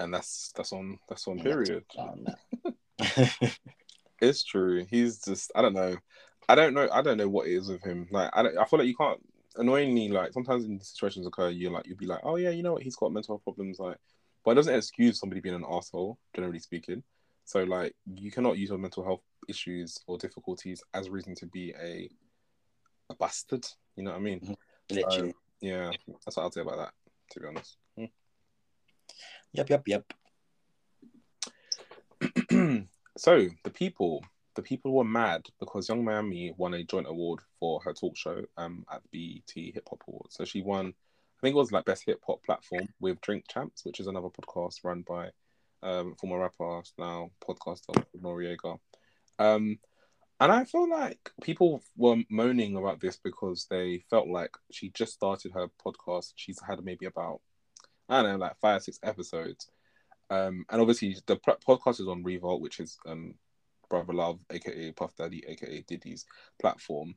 and that's that's on that's on And that's period. on. It's true. He's just I don't know. I don't know. I don't know what it is with him. Like I don't, I feel like you can't. Annoyingly, like sometimes in situations occur, you're like you'd be like, oh yeah, you know what? He's got mental health problems. Like but it doesn't excuse somebody being an asshole, generally speaking. So like you cannot use your mental health issues or difficulties as reason to be a a bastard. You know what I mean? Mhm. Literally. Um, yeah, that's what I'll say about that. To be honest. yep, yep, yep. so the people, the people were mad because Yung Miami won a joint award for her talk show um at the BET Hip Hop Awards. So she won, I think it was like best hip hop platform with Drink Champs, which is another podcast run by um former rapper now podcaster Noreaga. Um, and I feel like people were moaning about this because they felt like she just started her podcast. She's had maybe about I don't know, like five, six episodes. Um, and obviously the podcast is on Revolt, which is um, Brother Love, aka Puff Daddy, aka Diddy's platform.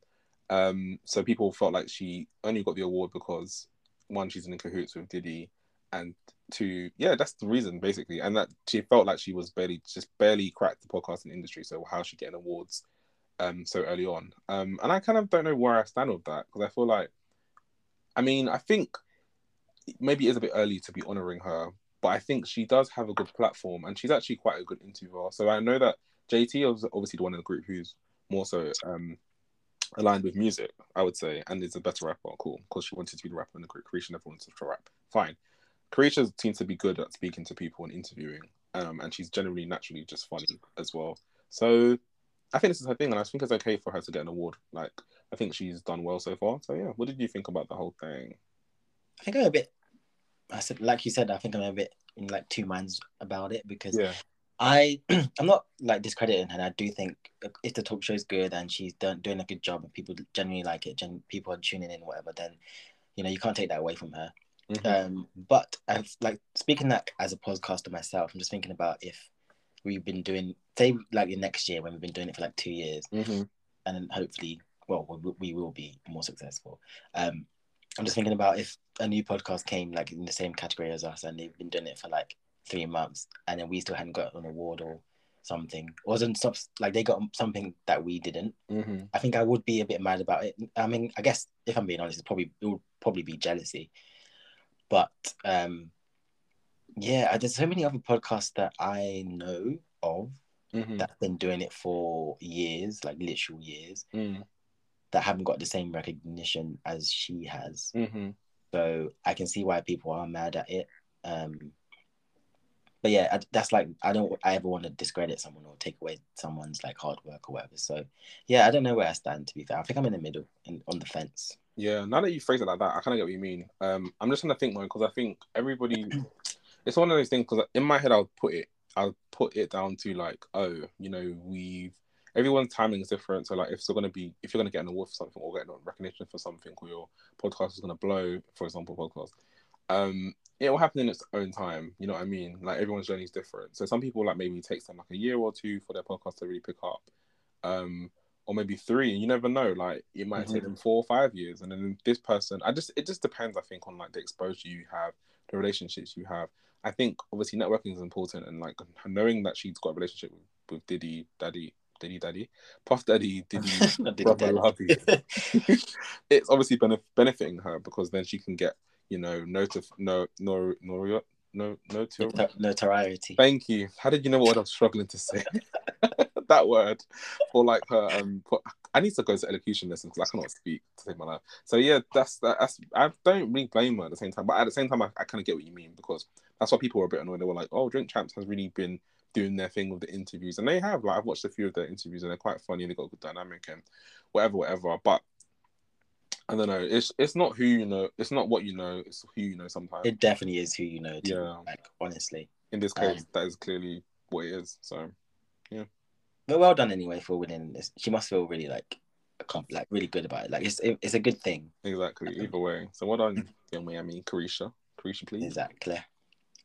Um, so people felt like she only got the award because one, she's in cahoots with Diddy, and two, yeah, that's the reason basically. And that she felt like she was barely, just barely cracked the podcasting industry. So how's she getting awards um, so early on? Um, and I kind of don't know where I stand with that because I feel like, I mean, I think maybe it is a bit early to be honoring her, but I think she does have a good platform and she's actually quite a good interviewer. So I know that JT was obviously the one in the group who's more so um, aligned with music, I would say, and is a better rapper. Cool, because she wanted to be the rapper in the group. Caresha never wanted to rap. Fine. Caresha seems to be good at speaking to people and interviewing, um, and she's generally naturally just funny as well. So I think this is her thing, and I think it's okay for her to get an award. Like I think she's done well so far. So yeah, what did you think about the whole thing? I think I'm a bit. I said, like you said, I think I'm a bit in like two minds about it because Yeah, I I'm not like discrediting her. I do think if the talk show is good and she's done doing a good job and people genuinely like it, gen- people are tuning in, whatever, then you know you can't take that away from her. Mhm. Um, but I've like speaking that as a podcaster myself, I'm just thinking about if we've been doing say like the next year when we've been doing it for like two years, Mhm. and then hopefully, well, we, we will be more successful. Um, I'm just thinking about if a new podcast came like in the same category as us, and they've been doing it for like three months, and then we still hadn't got an award or something, or wasn't some, like they got something that we didn't. Mhm. I think I would be a bit mad about it. I mean, I guess if I'm being honest, it's probably it would probably be jealousy. But um, yeah, there's so many other podcasts that I know of Mhm. that've been doing it for years, like literal years, Mhm. that haven't got the same recognition as she has. Mhm. So I can see why people are mad at it. Um, but yeah, I, that's like I don't I ever want to discredit someone or take away someone's like hard work or whatever. So yeah, I don't know where I stand. To be fair, I think I'm in the middle, in, on the fence. Yeah, now that you phrase it like that, I kind of get what you mean. Um, I'm just gonna think more because I think everybody, it's one of those things. Because in my head, I'll put it, I'll put it down to like, oh, you know, we've everyone's timing is different. So like, if you're gonna be, if you're gonna get an award for something or get recognition for something, or your podcast is gonna blow, for example, podcast, um, it will happen in its own time. You know what I mean? Like everyone's journey is different. So some people like maybe it takes them like a year or two for their podcast to really pick up. Um, or maybe three. And You never know. Like it might take Mhm. them four or five years, and then this person. I just it just depends. I think on like the exposure you have, the relationships you have. I think obviously networking is important, and like knowing that she's got a relationship with, with Diddy, Daddy, Diddy, Daddy, Puff Daddy, Diddy, brother, Lovey. it's obviously benef- benefiting her because then she can get you know notif no no no no no Notor- Notoriety. Thank you. How did you know what I was struggling to say? that word for like her. Um, for, I need to go to elocution lessons because I cannot speak to save my life. So yeah, that's that's. I don't really blame her at the same time, but at the same time, I, I kind of get what you mean because that's why people were a bit annoyed. They were like, "Oh, Drink Champs has really been doing their thing with the interviews," and they have. Like I've watched a few of their interviews, and they're quite funny. and They got a good dynamic and whatever, whatever. But I don't know. It's it's not who you know. It's not what you know. It's who you know. Sometimes It definitely is who you know. To, Yeah. Like honestly, in this case, Um, that is clearly what it is. So. but well done anyway for winning this. She must feel really like, like really good about it. Like it's it, it's a good thing. Exactly. Either way. So what on Yung Miami, Caresha? Caresha, please. Exactly.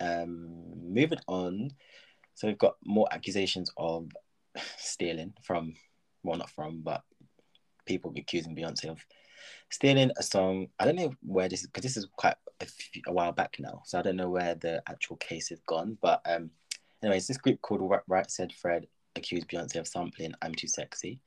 Um, moving on. So we've got more accusations of stealing from, well, not from, but people accusing Beyonce of stealing a song. I don't know where this is because this is quite a, few, a while back now, so I don't know where the actual case has gone. But um, anyways, this group called Right, Said Fred accused Beyonce of sampling "I'm Too Sexy"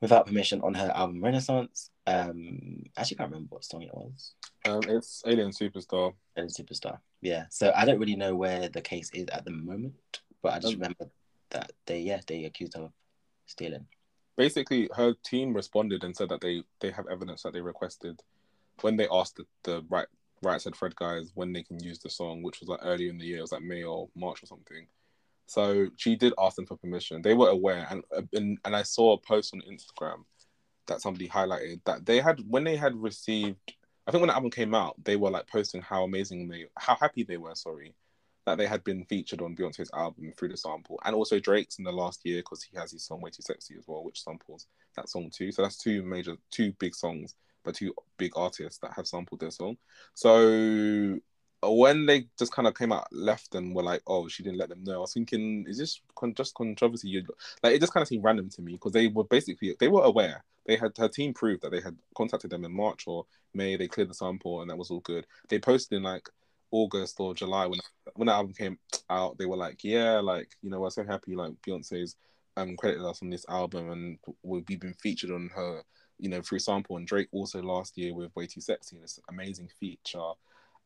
without permission on her album Renaissance. Um, I actually can't remember what song it was. Um, it's Alien Superstar. Alien Superstar. yeah. So I don't really know where the case is at the moment, but I just Um, remember that they yeah they accused her of stealing. Basically her team responded and said that they they have evidence that they requested when they asked the, the right right said Fred guys when they can use the song, which was like earlier in the year, it was like May or March or something. So she did ask them for permission. They were aware, and uh, and, and I saw a post on Instagram that somebody highlighted that they had when they had received. I think when the album came out, they were like posting how amazing they, how happy they were. Sorry, that they had been featured on Beyonce's album through the sample, and also Drake's in the last year because he has his song "Way Too Sexy" as well, which samples that song too. So that's two major, two big songs, but two big artists that have sampled their song. So when they just kind of came out left and were like, "Oh, she didn't let them know," I was thinking, "Is this con- just controversy?" You like it just kind of seemed random to me because they were basically they were aware. They had her team proved that they had contacted them in March or May. They cleared the sample and that was all good. They posted in like August or July when when the album came out. They were like, "Yeah, like you know, we're so happy. Like Beyonce's um credited us on this album and we've been featured on her." You know, through sample and Drake also last year with "Way Too Sexy" and this amazing feature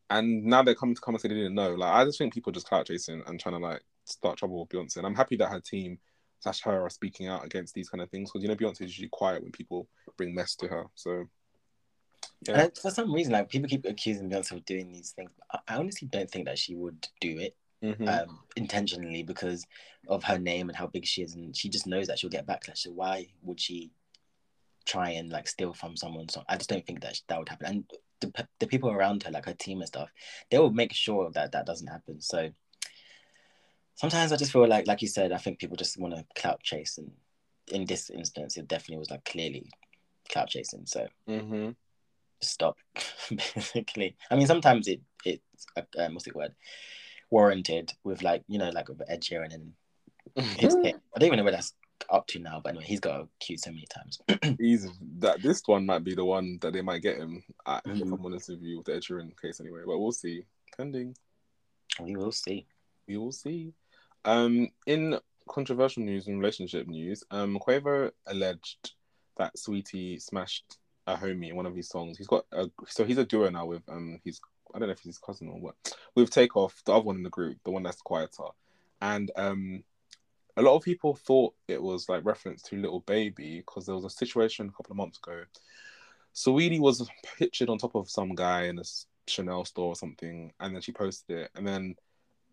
and now they're coming to come and say they didn't know. Like I just think people just clout chasing and trying to like start trouble with Beyonce. And I'm happy that her team slash her are speaking out against these kind of things because you know Beyonce is usually quiet when people bring mess to her. So yeah, And for some reason, like people keep accusing Beyonce of doing these things. I, honestly don't think that she would do it Mhm. um, intentionally because of her name and how big she is, and she just knows that she'll get backlash. So why would she try and like steal from someone? So I just don't think that that would happen. And the, the people around her, like her team and stuff, they will make sure that that doesn't happen. So sometimes I just feel like, like you said, I think people just want to clout chase, and in this instance, it definitely was like clearly clout chasing. So Mhm. Stop, basically. I mean, sometimes it it's uh, um, what's the word warranted with like you know like with Ed Sheeran and his thing. I don't even know where that's up to now, but anyway, he's got accused so many times. He's that this one might be the one that they might get him. At, If Mhm. I'm honest with you, with the Ed Sheeran case anyway, but we'll see. Pending. we will see. we will see. Um, in controversial news and relationship news, um, Quavo alleged that Saweetie smashed a homie in one of his songs. He's got a so he's a duo now with um his I don't know if he's his cousin or what with Takeoff, the other one in the group, the one that's quieter, and um. A lot of people thought it was like reference to Lil Baby because there was a situation a couple of months ago. Saweetie was pictured on top of some guy in a Chanel store or something, and then she posted it, and then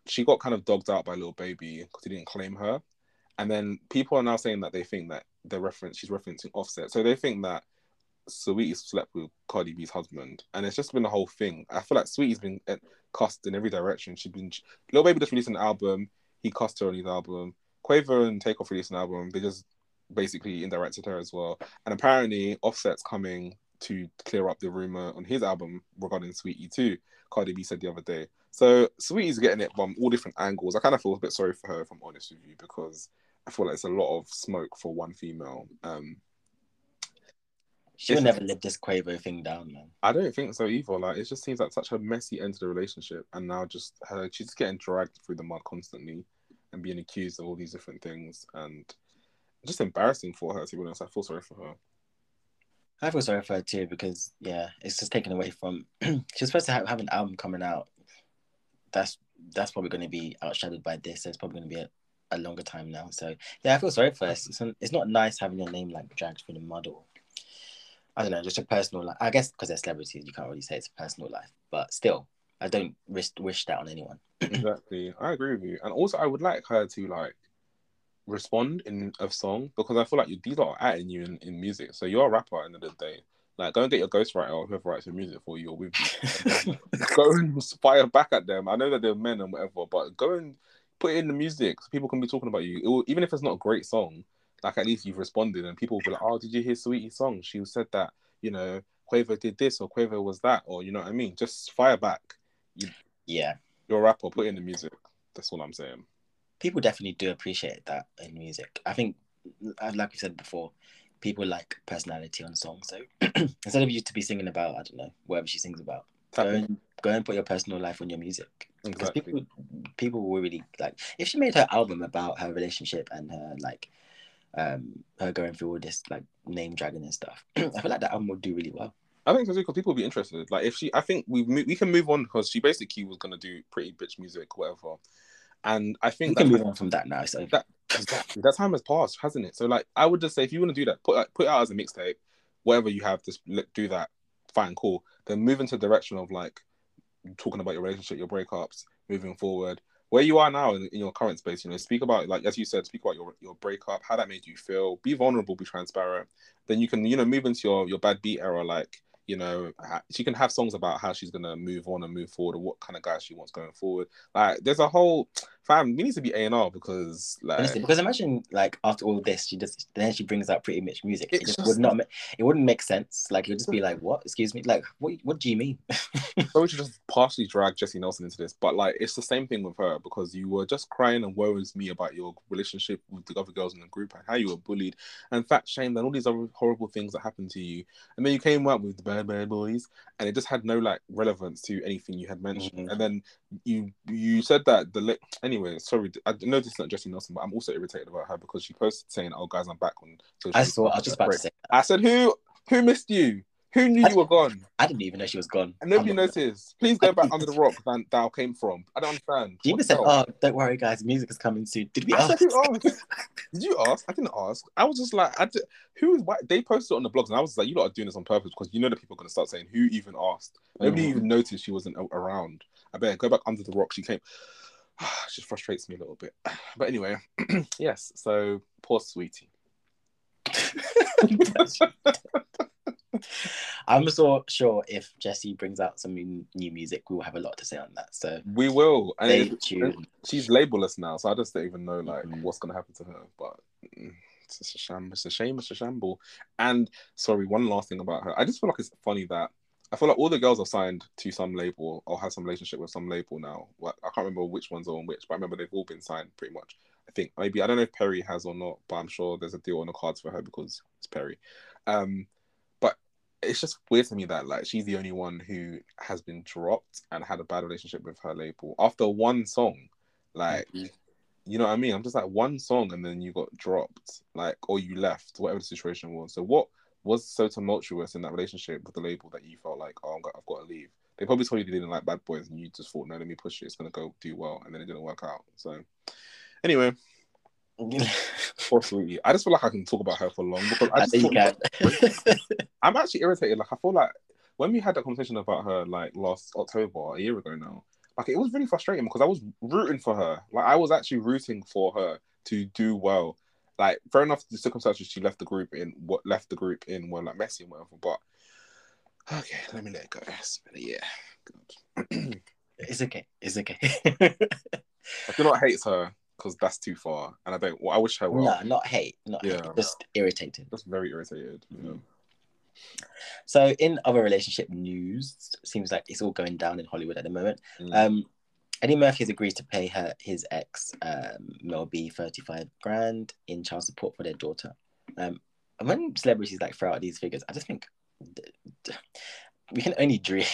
she got kind of dogged out by Lil Baby because he didn't claim her. And then people are now saying that they think that the reference she's referencing Offset, so they think that Saweetie slept with Cardi B's husband, and it's just been the whole thing. I feel like Saweetie's been eh, cussed in every direction. She's been Lil Baby just released an album. He cussed her on his album. Quavo and Takeoff released an album. They just basically indirected her as well. And apparently, Offset's coming to clear up the rumor on his album regarding Saweetie too. Cardi B said the other day. So Saweetie's getting it from all different angles. I kind of feel a bit sorry for her, if I'm honest with you, because I feel like it's a lot of smoke for one female. Um, She'll never live this Quavo thing down, man. I don't think so either. Like it just seems like such a messy end to the relationship, and now just her, she's getting dragged through the mud constantly, and being accused of all these different things, and just embarrassing for her. To be honest, I feel sorry for her. I feel sorry for her too because yeah, it's just taken away from. She's supposed to have, have an album coming out. That's that's probably going to be outshadowed by this. So it's probably going to be a, a longer time now. So yeah, I feel sorry for her. It's, it's not nice having your name like dragged through the mud or I don't know, just a personal life. I guess because they're celebrities, you can't really say it's a personal life, but still, I don't wish wish that on anyone. exactly, I agree with you, and also I would like her to like respond in a song because I feel like you, these are adding you in, in music. So you're a rapper at the end of the day. Like, go and get your ghostwriter or whoever writes your music for you or with you. go and fire back at them. I know that they're men and whatever, but go and put it in the music so people can be talking about you. Will, even if it's not a great song, like at least you've responded and people will be like, "Oh, did you hear Saweetie's song? She said that you know Quavo did this or Quavo was that or you know what I mean." Just fire back. yeah, You're a rapper. Put in the music. That's all I'm saying. people definitely do appreciate that in music. I think, uh, like we said before, people like personality on songs. So instead of you to be singing about, I don't know, whatever she sings about, go and go and put your personal life on your music. Because Exactly. people, people will really like if she made her album about her relationship and her like, um, her going through all this like name dragging and stuff. I feel like that album would do really well. I think so because people will be interested. Like if she, I think we mo- we can move on because she basically was gonna do pretty bitch music, whatever. And I think We can move on from that now. So that exactly that time has passed, hasn't it? So like, I would just say if you want to do that, put like, put it out as a mixtape, whatever you have, just do that. Fine, cool. Then move into the direction of like talking about your relationship, your breakups, moving forward. Where you are now in, in your current space, you know, speak about like as you said, speak about your your breakup, how that made you feel. Be vulnerable, be transparent. Then you can you know move into your your bad beat era, like you know she can have songs about how she's gonna move on and move forward, or what kind of guy she wants going forward. Like there's a whole fam. We need to be A and R because like Honestly, because imagine like after all this, she just then she brings out pretty much music. It just just- would not. It wouldn't make sense. Like you'd just be like, "What? Excuse me? Like what? What do you mean?" so we should just partially drag Jesy Nelson into this, but like it's the same thing with her because you were just crying and worries me about your relationship with the other girls in the group and how you were bullied and fat shamed and all these other horrible things that happened to you. And then you came out with the bad bad boys and it just had no like relevance to anything you had mentioned. Mhm. And then you you said that the li- anyway, sorry, I know this is not Jesy Nelson, but I'm also irritated about her because she posted saying, "Oh guys, I'm back on." social I saw. I was just about to media." say. I said, "Who who missed you? Who knew you were gone?" I didn't even know she was gone. And nobody noticed. Please go back under the rock that thou came from. I don't understand. She even said, "Oh, don't worry, guys. Music is coming soon." Did we I ask? said, asked? Did you ask? I didn't ask. I was just like, I did, who is why they posted it on the blogs, and I was like, you lot are doing this on purpose because you know that people are going to start saying who even asked. Nobody Mhm. even noticed she wasn't around. I better go back under the rock. She came. it just frustrates me a little bit. But anyway, yes. So poor sweetie. I'm so sure if Jesy brings out some new music, we will have a lot to say on that. So We will, and it- tuned. she's labelless now, so I just don't even know like Mhm. what's gonna happen to her. But mm, it's just a shame. It's a shame. It's a shamble. And sorry, one last thing about her. I just feel like it's funny that I feel like all the girls are signed to some label or have some relationship with some label now. Like I can't remember which ones are on which, but I remember they've all been signed pretty much. I think maybe I don't know if Perrie has or not, but I'm sure there's a deal on the cards for her because it's Perrie. Um, but it's just weird to me that like she's the only one who has been dropped and had a bad relationship with her label after one song. Like, Mhm. you know what I mean? I'm just like one song and then you got dropped, like, or you left, whatever the situation was. So what was so tumultuous in that relationship with the label that you felt like, oh, I've got, I've got to leave? They probably told you they didn't like Bad Boys and you just thought, no, let me push it. It's gonna go do well, and then it didn't work out. So anyway, sweetie. I just feel like I can talk about her for long because I I just think you thought- can. I'm actually irritated. Like I feel like when we had that conversation about her like last October, a year ago now, like it was really frustrating because I was rooting for her. Like I was actually rooting for her to do well. Like fair enough, the circumstances she left the group in, what left the group in were like messy and whatever. But okay, let me let it go. It's been a year. It's okay. It's okay. I do not hate her because that's too far, and I don't. Well, I wish her well. no, not hate. Not hate. Yeah. Just irritated. Just very irritated. Know? So, in other relationship news, seems like it's all going down in Hollywood at the moment. Mm. Um, Eddie Murphy has agreed to pay her his ex um, Mel B thirty five grand in child support for their daughter. Um, and when celebrities like throw out these figures, I just think we can only dream.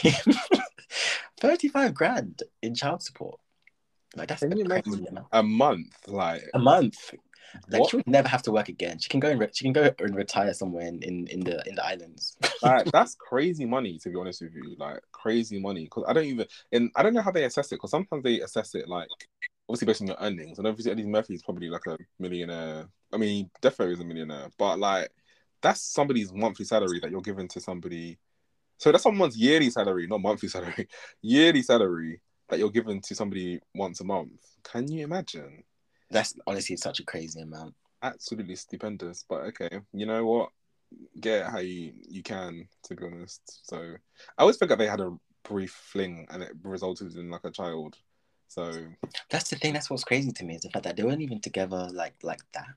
thirty five grand in child support, like that's a a month, like A month. Like what? she would never have to work again. She can go and re- she can go and retire somewhere in, in, in the in the islands. like that's crazy money to be honest with you. Like crazy money. Because i don't even and i don't know how they assess it because sometimes they assess it like obviously based on your earnings. And obviously eddie murphy is probably like a millionaire. I mean definitely is a millionaire. But like that's somebody's monthly salary that you're giving to somebody. So that's someone's yearly salary not monthly salary. Yearly salary that you're giving to somebody once a month. Can you imagine That's honestly such a crazy amount. absolutely stupendous. But okay, you know what? Get how you you can, to be honest. So I always forget they had a brief fling and it resulted in like a child. So That's the thing. That's what's crazy to me is the fact that they weren't even together like like that.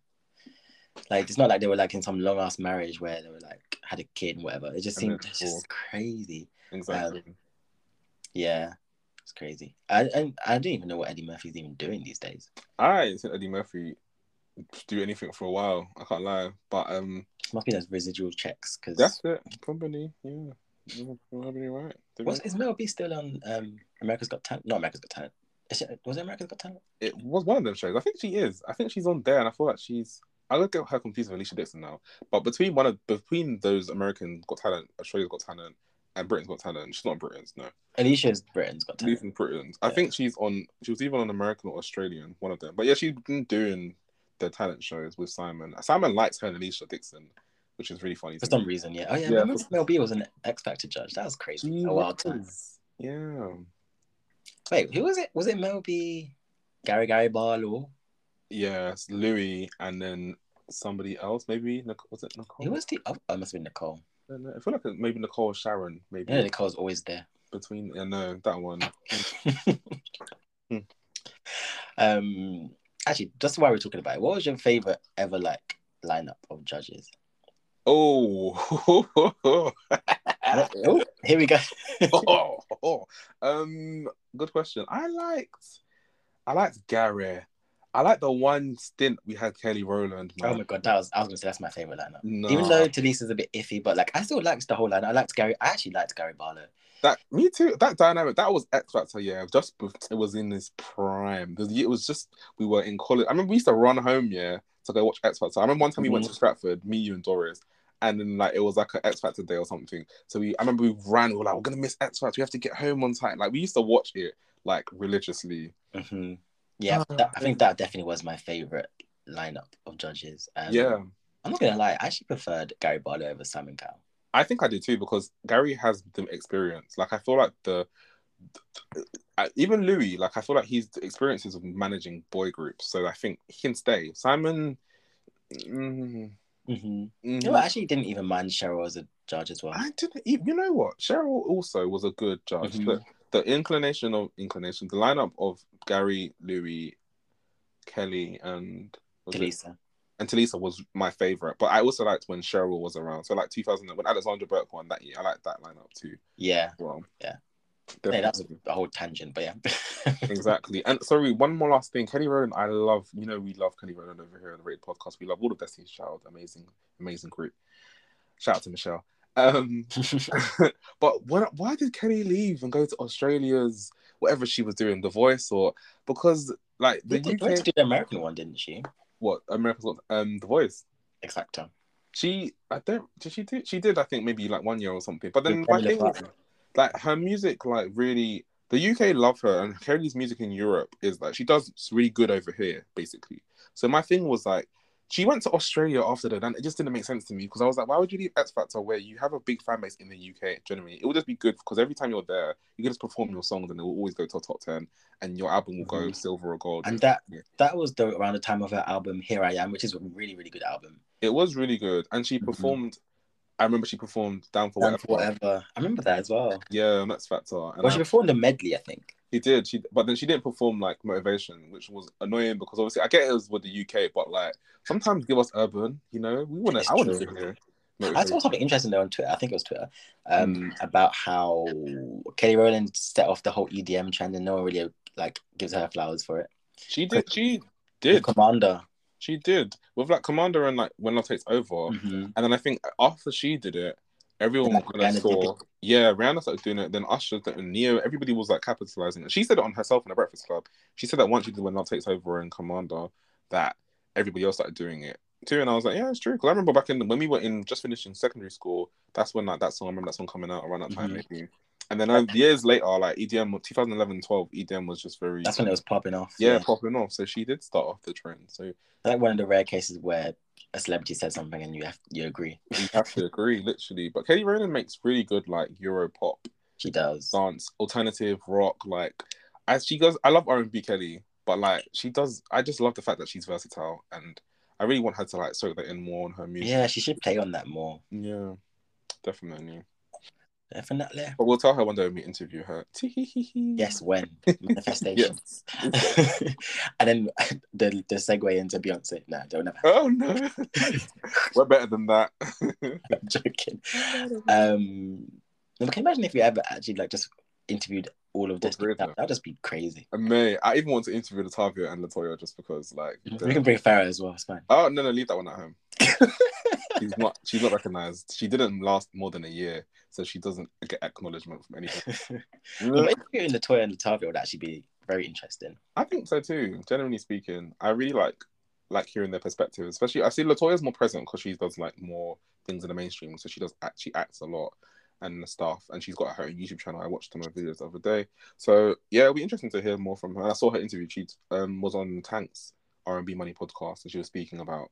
Like it's not like they were like in some long ass marriage where they were like had a kid and whatever. It just seemed just crazy. exactly. Um, yeah, it's crazy. I and I don't even know what Eddie Murphy's even doing these days. I ain't seen Eddie Murphy do anything for a while. I can't lie, but um, Must be those residual checks because that's it. Probably, yeah. Probably right. was is Mel B still on um America's Got Talent? Not America's Got Talent. Is it, was it America's Got Talent? It was one of them shows. I think she is. I think she's on there, and I feel like she's I would get her confused with Alesha Dixon now. But between one of between those American Got Talent, Australia's Got Talent, and Britain's Got Talent, she's not Britain's. No, Alesha's Britain's got talent. Alesha's Britain's. I Yeah. think she's on. She was even on American or Australian, one of them. But yeah, she's been doing the talent shows with Simon. Simon likes her and Alesha Dixon, which is really funny. For some me. reason, yeah. Oh yeah, Yeah, for- Mel B was an X Factor judge. That was crazy. She a wild time. Yeah. Wait, who was it? Was it Mel B? Gary Gary Barlow? Yes, Louis, and then somebody else. Maybe Nic- was it Nicole? Who was the? Oh, it must have been Nicole. I, know. I feel like maybe Nicole Sharon. Maybe Yeah, Nicole's always there. between. Yeah, no, that one. Um, actually, just while we're talking about it, what was your favorite ever like lineup of judges? Oh, oh, here we go. oh, oh. um, good question. I liked, I liked Gary. I like the one stint we had Kelly Rowland. Oh my god, that was I was gonna say that's my favorite lineup. No. Even though Tulisa's a bit iffy, but like I still liked the whole lineup. I liked Gary. I actually liked Gary Barlow. that me too. That dynamic that was X Factor. Yeah, just it was in his prime. It was- just we were in college. I remember we used to run home. Yeah, to go watch X Factor. I remember one time we went to Stratford, me, you, and Doris. And then like it was like an X Factor day or something. So we I remember we ran, we were like, we're gonna miss X Factor, we have to get home on time. Like we used to watch it like religiously. hmm Yeah, Oh, that, I think that definitely was my favorite lineup of judges. Um, yeah. I'm not gonna lie, I actually preferred Gary Barlow over Simon Cowell. I think I did too because Gary has the experience. Like I feel like the, I- even Louis, like I feel like he's the experiences of managing boy groups. So I think he can stay. Simon, mm, Mm-hmm. mm, You know, I actually didn't even mind Cheryl as a judge as well. I didn't. e- You know what? Cheryl also was a good judge. Mhm. The, inclination of inclination, the lineup of Gary, Louis, Kelly, and was it- and Tulisa was my favorite. But I also liked when Cheryl was around. So like 2000 when Alexandra Burke won that year, I liked that lineup too. Yeah, Well, Yeah. definitely. yeah, that was a, a whole tangent, but yeah. exactly. And sorry, one more last thing. Kelly Rowland, I love. You know, we love Kelly Rowland over here on the Rated Podcast. We love all of Destiny's Child. Amazing, amazing group. Shout out to Michelle. Um, but what, why did Kelly leave and go to Australia's whatever she was doing, The Voice, or because like the They went to UK, do the American one, didn't she? what America's Got um The Voice. X Factor. She, I don't. Did she do? She did. I think maybe like one year or something. But then my thing, like her music, like really, the UK love her, and Kelly's music in Europe is like she does really good over here, basically. So my thing was like, she went to Australia after that, and it just didn't make sense to me because I was like, why would you leave X Factor where you have a big fan base in the UK? Generally, it would just be good because every time you're there, you can just perform your songs and it will always go to a top ten, and your album will go Mhm. silver or gold. And that Yeah. that was the around the time of her album Here I Am, which is a really, really good album. it was really good, and she Mhm. performed. I remember she performed "Down for Down Whatever." for whatever. I remember that as well. Yeah, X Factor. And Well, she performed a medley, I think. She did. She, but then she didn't perform like motivation, which was annoying because obviously I get it was with the UK, but like sometimes give us urban. You know, we want to. I want to hear. I saw something interesting though on Twitter. I think it was Twitter um, about how Kelly Rowland set off the whole EDM trend, and no one really like gives her flowers for it. She did. She did. Commander. She did with like Commander and like When Love Takes Over, Mhm. and then I think after she did it, everyone Like, kind of saw. Yeah, Rihanna started doing it. Then Usher and Ne-Yo, everybody was like capitalizing. it. She said it on herself in the Breakfast Club. She said that once she did When Love Takes Over and Commander, that everybody else started doing it too. And I was like, yeah, it's true. Because I remember back in when we were in just finishing secondary school, that's when like that song. I remember that song coming out around that time Mhm. maybe. And then uh, years later, like EDM, 2011, 12, EDM was just very That's when it was popping off. yeah, popping off. So she did start off the trend. So like one of the rare cases where a celebrity says something and you have you agree. you have to agree, literally. But Kelly Rowland makes really good like Euro pop She does. dance, alternative rock. Like as she goes, I love R and B Kelly, but like she does, I just love the fact that she's versatile, and I really want her to like soak that in more on her music. Yeah, she should play on that more. yeah, definitely. Definitely. But we'll tell her one day when we interview her. Yes, when manifestation. Yes. and then the the segue into Beyonce. No, don't never. Oh no, we're better than that. I'm joking. Um, but can you imagine if you ever actually like just interviewed all of this? All three of That, them. that'd just be crazy. And May, I even want to interview LaTavia and LeToya just because, like, We can bring Farrah as well. It's fine. oh no, no, leave that one at home. She's not. She's not recognized. She didn't last more than a year, so she doesn't get acknowledgement from anything. but interviewing LeToya and LaTavia would actually be very interesting. I think so too. Generally speaking, I really like like hearing their perspective. Especially, I see LeToya's more present because she does like more things in the mainstream, so she does actually acts a lot and the stuff. And she's got her own YouTube channel. I watched some of her videos the other day. So yeah, it'll be interesting to hear more from her. I saw her interview. She um, was on Tank's R and B Money podcast, and she was speaking about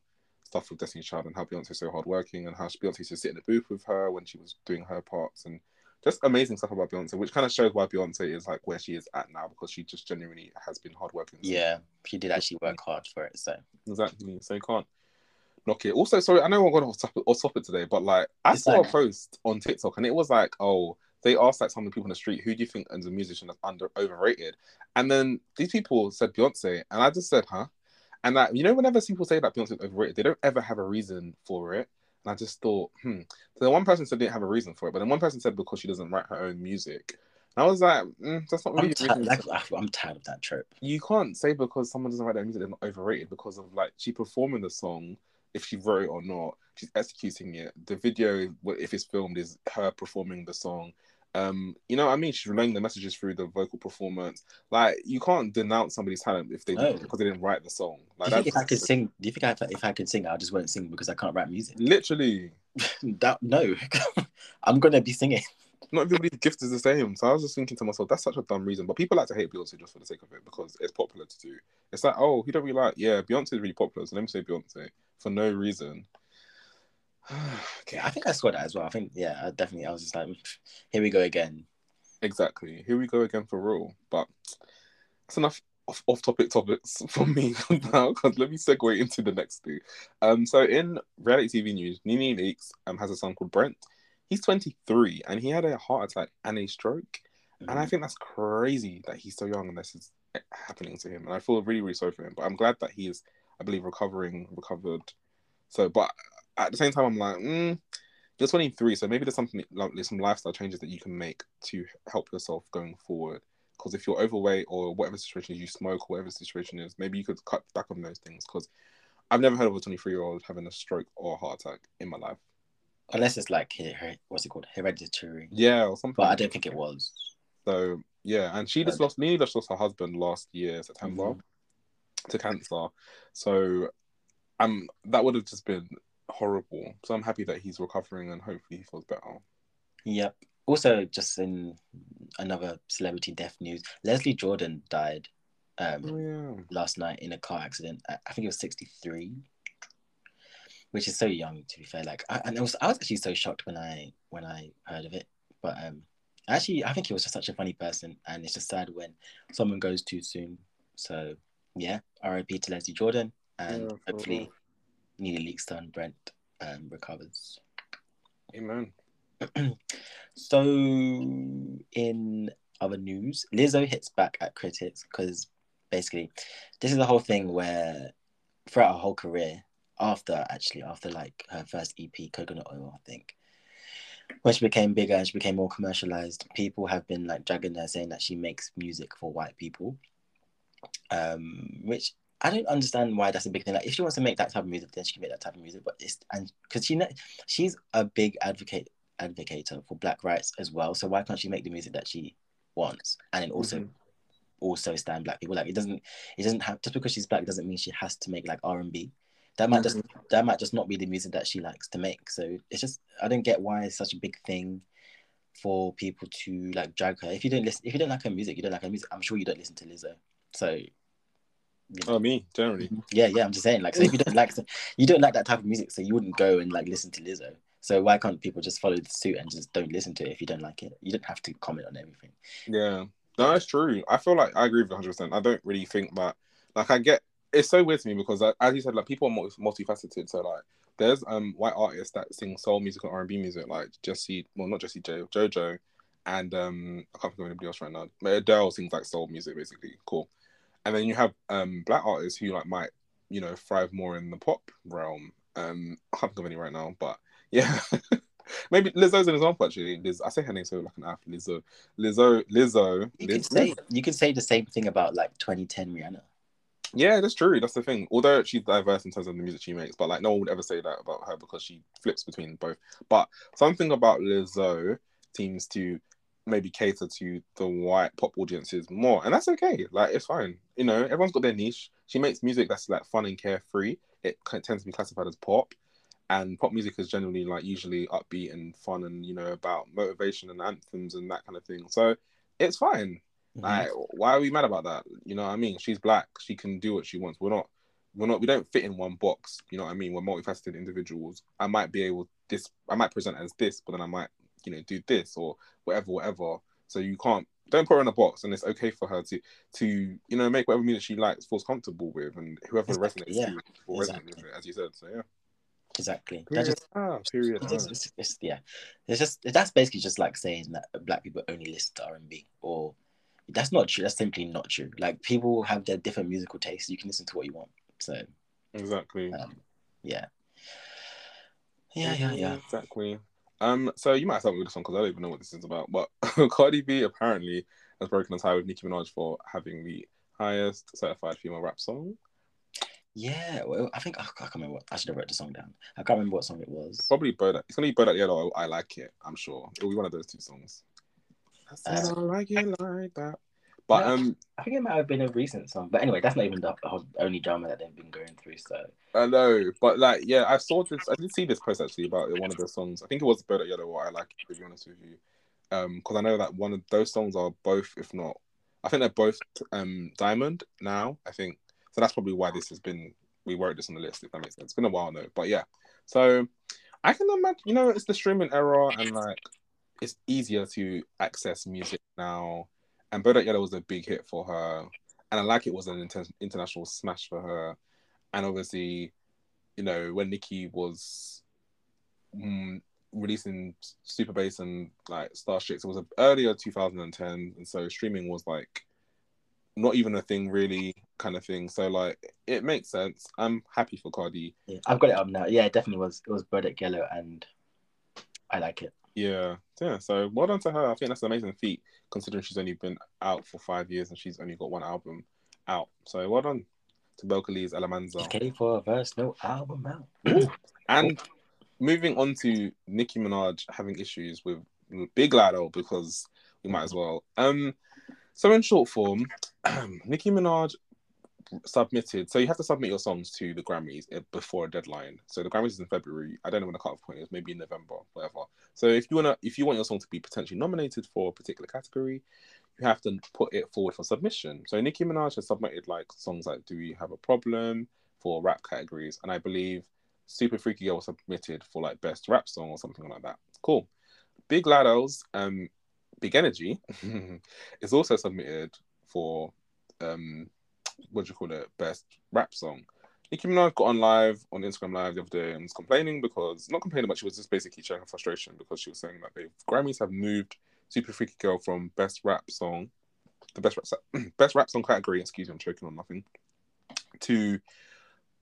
stuff with Destiny's Child and how Beyonce's so hardworking and how Beyonce used to sit in the booth with her when she was doing her parts and just amazing stuff about Beyonce, which kind of shows why Beyonce is like where she is at now because she just genuinely has been hardworking. Yeah, she did actually work hard for it. So exactly, so you can't knock it. Also, sorry, I know I'm going off topic, off topic today, but like I it's saw like... a post on TikTok and it was like, oh, they asked like some of the people in the street, who do you think as a musician is under overrated? And then these people said Beyonce, and I just said, huh? And that you know, whenever people say that Beyonce is overrated, they don't ever have a reason for it. And I just thought, hmm. So one person said they didn't have a reason for it, but then one person said because she doesn't write her own music. And I was like, mm, that's not really. I'm, like, I'm tired of that trope. You can't say because someone doesn't write their music they're not overrated because of like she performing the song, if she wrote it or not, she's executing it. The video, if it's filmed, is her performing the song. Um, you know what I mean? She's relaying the messages through the vocal performance. Like you can't denounce somebody's talent if they no. because they didn't write the song. Like, do you think if I could sing, do you think I, if I could sing, I just won't sing because I can't write music? Literally. that no, I'm gonna be singing. Not everybody's gift is the same. So I was just thinking to myself, that's such a dumb reason. But people like to hate Beyonce just for the sake of it because it's popular to do. It's like, oh, who don't we like? Yeah, Beyonce is really popular, so let me say Beyonce for no reason. okay, I think I saw that as well. I think yeah, I definitely. I was just like, here we go again. Exactly. Here we go again for real. But that's enough off, off topic topics for me now. Because let me segue into the next thing. Um, so in reality TV news, Nene Leakes um has a son called Brent. He's 23 and he had a heart attack and a stroke. Mm-hmm. And I mm-hmm. think that's crazy that he's so young and this is happening to him. And I feel really, really sorry for him. But I'm glad that he is, I believe, recovering, recovered. So, but at the same time, I'm like, mm, you're 23, so maybe there's something like there's some lifestyle changes that you can make to help yourself going forward. Because if you're overweight or whatever situation is, you smoke, whatever situation is, maybe you could cut back on those things. Because I've never heard of a 23 year old having a stroke or a heart attack in my life. Unless it's like what's it called, hereditary. Yeah, or something. But I don't think it was. So yeah, and she just lost. Nene just lost her husband last year, September, mm-hmm. to cancer. So, um, that would have just been horrible. So I'm happy that he's recovering and hopefully he feels better. Yep. Also, just in another celebrity death news, Leslie Jordan died um, oh, yeah. last night in a car accident. I think it was 63, which is so young to be fair. Like, I, and I was I was actually so shocked when I when I heard of it. But um, actually, I think he was just such a funny person, and it's just sad when someone goes too soon. So yeah, R.I.P. to Leslie Jordan, and yeah, hopefully Nene Leakes and Brent um, recovers. Amen. so, in other news, Lizzo hits back at critics because basically, this is the whole thing where throughout her whole career, after actually after like her first EP, Coconut Oil, I think, when she became bigger and she became more commercialized, people have been like dragging her saying that she makes music for white people, um, which I don't understand why that's a big thing. Like, if she wants to make that type of music, then she can make that type of music. But it's and because she she's a big advocate advocator for black rights as well. So why can't she make the music that she wants and then also mm-hmm. also stand black people? Like it doesn't it doesn't have just because she's black doesn't mean she has to make like R and B. That might mm-hmm. just that might just not be the music that she likes to make. So it's just I don't get why it's such a big thing for people to like drag her. If you don't listen, if you don't like her music, you don't like her music. I'm sure you don't listen to Lizzo. So you know? Oh, me generally. Yeah, yeah. I'm just saying, like, so if you don't like, you don't like that type of music, so you wouldn't go and like listen to Lizzo. So why can't people just follow the suit and just don't listen to it if you don't like it? You don't have to comment on everything. Yeah, no, that's true. I feel like I agree with 100. percent I don't really think that. Like, I get it's so weird to me because, like, as you said, like people are multi multifaceted. So like, there's um white artists that sing soul music and R and B music, like Jessie, well, not Jessie J, JoJo, and um I can't think of anybody else right now. But Adele sings like soul music, basically. Cool and then you have um black artists who like might you know thrive more in the pop realm. Um, I can't think of any right now, but yeah. Maybe Lizzo's an example actually. Liz, I say her name so like an athlete. Lizzo, Lizzo, Lizzo. You Liz, can say you can say the same thing about like 2010 Rihanna. Yeah, that's true. That's the thing. Although she's diverse in terms of the music she makes, but like no one would ever say that about her because she flips between both. But something about Lizzo seems to maybe cater to the white pop audiences more, and that's okay. Like it's fine. You know, everyone's got their niche. She makes music that's like fun and carefree. It tends to be classified as pop, and pop music is generally like usually upbeat and fun and you know about motivation and anthems and that kind of thing. So it's fine. Mm-hmm. Like, why are we mad about that? You know what I mean? She's black. She can do what she wants. We're not. We're not. We don't fit in one box. You know what I mean? We're multifaceted individuals. I might be able this. I might present as this, but then I might you know do this or whatever, whatever. So you can't don't put her in a box, and it's okay for her to to you know make whatever music she likes, feels comfortable with, and whoever exactly, resonates yeah. will exactly. resonate with it, as you said. So yeah. Exactly. Period. Just, ah, period. It's, it's, it's, yeah, it's just that's basically just like saying that black people only listen to R and B, or that's not true. That's simply not true. Like people have their different musical tastes. You can listen to what you want. So exactly. Um, yeah. Yeah, yeah, yeah. Exactly. Um, so you might start with this one because I don't even know what this is about. But Cardi B apparently has broken a tie with Nicki Minaj for having the highest certified female rap song. Yeah, well, I think I can't remember. What, I should have wrote the song down. I can't remember what song it was. Probably Bodak. It's gonna be Bodak Yellow. I like it. I'm sure it'll be one of those two songs. I said uh, I like it like that. But no, um, I think it might have been a recent song. But anyway, that's not even the only drama that they've been going through. So I know, but like, yeah, I saw this. I did see this post actually about one of the songs. I think it was "Bodak Yellow." What I like, to be honest with you, um, because I know that one of those songs are both, if not, I think they're both um diamond now. I think so. That's probably why this has been. We wrote this on the list. If that makes sense. It's been a while though, but yeah. So I can imagine. You know, it's the streaming era, and like, it's easier to access music now and Bodak Yellow was a big hit for her, and I like it was an inter- international smash for her. And obviously, you know, when Nicki was mm, releasing Super Bass and like Starships, it was earlier 2010, and so streaming was like not even a thing really kind of thing. So like it makes sense. I'm happy for Cardi. Yeah, I've got it up now. Yeah, it definitely was. It was Bodak Yellow, and I like it. Yeah, yeah. So well done to her. I think that's an amazing feat considering she's only been out for five years and she's only got one album out. So well done to Belcalis Almanzar. Okay for a verse, no album out. and moving on to Nicki Minaj having issues with Big Latto because we might as well. Um, so in short form, Nicki Minaj submitted. So you have to submit your songs to the Grammys eh, before a deadline. So the Grammys is in February. I don't know when the cutoff point is. Maybe in November, whatever. So if you wanna, if you want your song to be potentially nominated for a particular category, you have to put it forward for submission. So Nicki Minaj has submitted like songs like "Do We Have a Problem" for rap categories, and I believe Super Freaky Girl was submitted for like best rap song or something like that. Cool. Big Latto's um, Big Energy is also submitted for um, what do you call it, best rap song. Nicki Minaj got on live on Instagram Live the other day and was complaining because not complaining, but she was just basically showing her frustration because she was saying that the Grammys have moved Super Freaky Girl from best rap song, the best rap best rap song category. Excuse me, I'm choking on nothing. To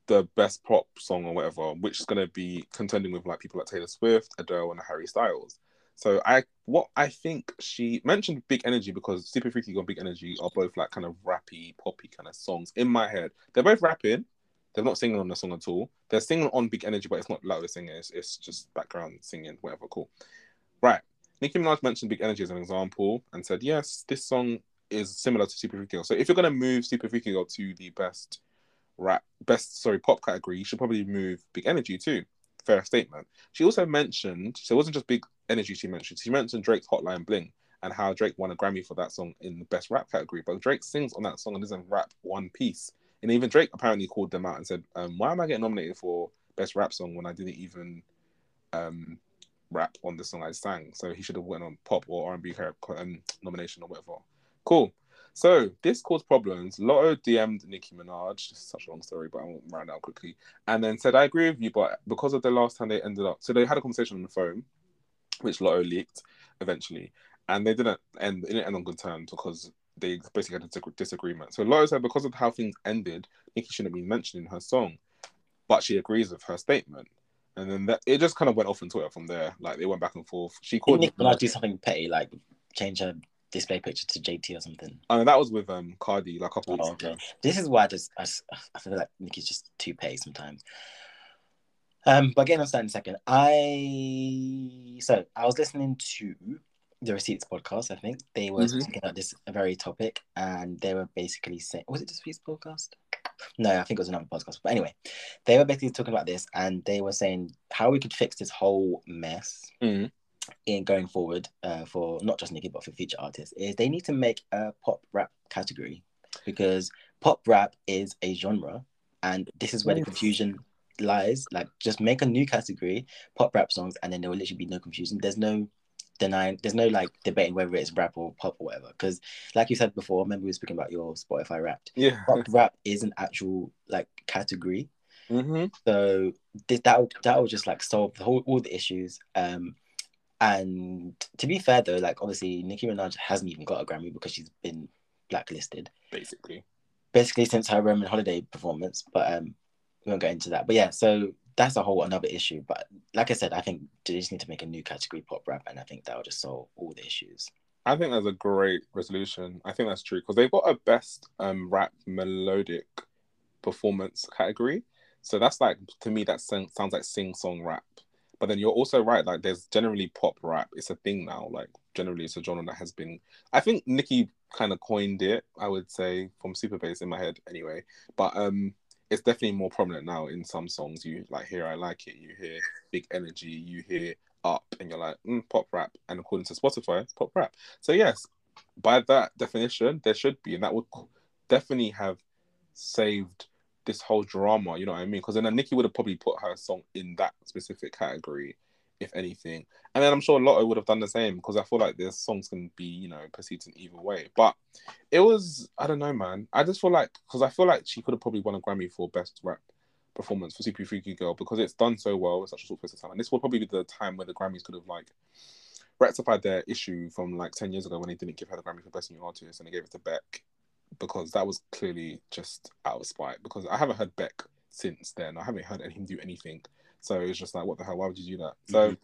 the best pop song or whatever, which is going to be contending with like people like Taylor Swift, Adele, and Harry Styles. So I what I think she mentioned Big Energy because Super Freaky and Big Energy are both like kind of rappy, poppy kind of songs in my head. They're both rapping. They're not singing on the song at all. They're singing on Big Energy, but it's not loud singing. It's, it's just background singing, whatever. Cool. Right. Nicki Minaj mentioned Big Energy as an example and said, yes, this song is similar to Super Freaky Girl. So if you're gonna move Super Freaky Girl to the best rap, best sorry pop category, you should probably move Big Energy too. Fair statement. She also mentioned, so it wasn't just Big energy she mentioned. She mentioned Drake's Hotline Bling and how Drake won a Grammy for that song in the best rap category. But Drake sings on that song and doesn't rap one piece. And even Drake apparently called them out and said, um, "Why am I getting nominated for best rap song when I didn't even um, rap on the song I sang?" So he should have went on pop or R and B um, nomination or whatever. Cool. So this caused problems. Latto DM'd Nicki Minaj. Such a long story, but I won't run out quickly. And then said, "I agree with you, but because of the last time they ended up, so they had a conversation on the phone." which Latto leaked eventually, and they didn't end. It didn't end on good terms because they basically had a disagreement. So Latto said because of how things ended, Nicki shouldn't be mentioned in her song, but she agrees with her statement. And then that it just kind of went off on Twitter from there. Like they went back and forth. She called Nicki Minaj do something petty, like change her display picture to JT or something. I mean, that was with um Cardi like a couple oh, okay. ago. This is why I just I, I feel like Nicki's just too petty sometimes. Um, but getting on that in a second, I so I was listening to the Receipts podcast. I think they were Mhm. talking about this very topic, and they were basically saying, was it the Receipts podcast? No, I think it was another podcast. But anyway, they were basically talking about this, and they were saying how we could fix this whole mess Mm. In going forward uh, for not just Nicki but for future artists is they need to make a pop rap category because pop rap is a genre, and this is where the confusion lies. Like, just make a new category, pop rap songs, and then there will literally be no confusion. There's no denying, there's no like debating whether it's rap or pop or whatever. Because, like you said before, remember we were speaking about your Spotify Wrapped. Yeah. Pop rap is an actual like category. hmm So this, that that will just like solve the whole all the issues. Um, and to be fair though, like obviously Nicki Minaj hasn't even got a Grammy because she's been blacklisted Basically. basically since her Roman Holiday performance. But um, we won't go into that. But yeah, so that's a whole another issue. But like I said, I think they just need to make a new category pop rap, and I think that will just solve all the issues. I think that's a great resolution. I think that's true because they've got a best um, rap melodic performance category. So that's like to me that sounds like sing song rap. But then you're also right. Like there's generally pop rap. It's a thing now. Like generally it's a genre that has been. I think Nicki kind of coined it. I would say from Super Bass in my head anyway. But um, it's definitely more prominent now in some songs. You like hear I like it. You hear big energy. You hear up, and you're like mm, pop rap. And according to Spotify, pop rap. So yes, by that definition, there should be, and that would definitely have saved this whole drama. You know what I mean? Because then Nicki would have probably put her song in that specific category, if anything. And then I'm sure Latto would have done the same because I feel like their songs can be, you know, perceived in either way. But it was, I don't know, man. I just feel like because I feel like she could have probably won a Grammy for best rap performance for Super Freaky Girl because it's done so well in such a short space of time. And this would probably be the time where the Grammys could have like rectified their issue from like 10 years ago when they didn't give her the Grammy for Best New Artist and they gave it to Beck because that was clearly just out of spite because I haven't heard Beck since then. I haven't heard him do anything. So it's just like, what the hell? Why would you do that? So, Mhm.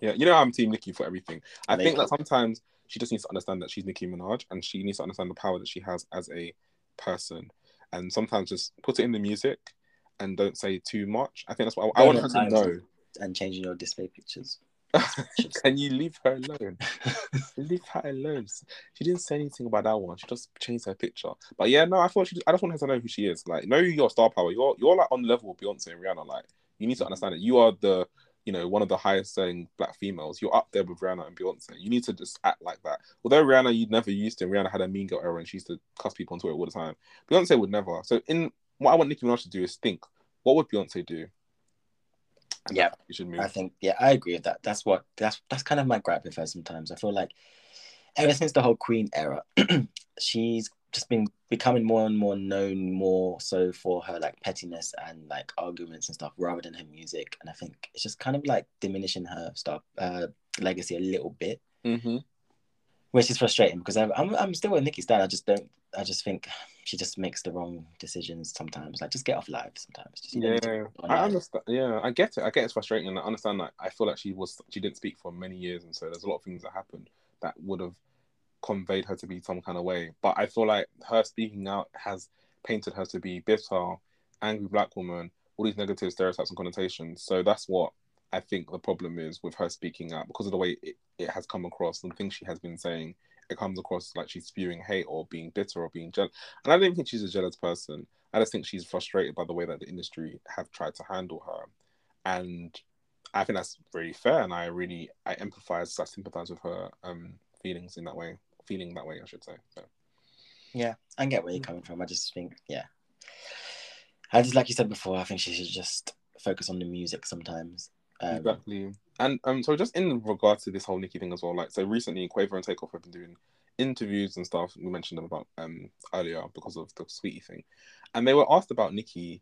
yeah, you know, I'm Team Nicki for everything. I Make think that sometimes she just needs to understand that she's Nicki Minaj and she needs to understand the power that she has as a person. And sometimes just put it in the music and don't say too much. I think that's what I, I want her to know. And changing your display pictures. Can you leave her alone? leave her alone. She didn't say anything about that one. She just changed her picture. But yeah, no, I thought she. I just want her to know who she is. Like, know your star power. You're you're like on level with Beyonce and Rihanna. Like, you need to understand it. You are the you know one of the highest selling black females. You're up there with Rihanna and Beyonce. You need to just act like that. Although Rihanna, you never used to. Rihanna had a mean girl era and she used to cuss people on Twitter all the time. Beyonce would never. So in what I want Nicki Minaj to do is think, what would Beyonce do? Yeah. you should move. I think yeah, I agree with that. That's what that's that's kind of my gripe with her sometimes. I feel like ever since the whole Queen era, she's just been becoming more and more known more so for her like pettiness and like arguments and stuff rather than her music. And I think it's just kind of like diminishing her stuff uh legacy a little bit, hmm which is frustrating because I'm I'm, I'm still with Nicki Stan. I just don't I just think she just makes the wrong decisions sometimes. Like just get off live sometimes. Just, you don't need to Yeah, on I live. understand. Yeah, I get it. I get it's frustrating, and I understand that. I feel like she was she didn't speak for many years, and so there's a lot of things that happened that would have conveyed her to be some kind of way. But I feel like her speaking out has painted her to be bitter, angry black woman, all these negative stereotypes and connotations. So that's what I think the problem is with her speaking out because of the way it, it has come across and things she has been saying. It comes across like she's spewing hate or being bitter or being jealous. And I don't think she's a jealous person. I just think she's frustrated by the way that the industry have tried to handle her, and I think that's really fair. And I really I empathize, I sympathize with her um, feelings in that way, feeling that way, I should say. So. Yeah, I get where you're coming from. I just think, yeah. I just like you said before, I think she should just focus on the music sometimes. Um, exactly. And um, so just in regard to this whole Nicki thing as well, like so recently, Quavo and Takeoff have been doing interviews and stuff. We mentioned them about um earlier because of the Saweetie thing, and they were asked about Nicki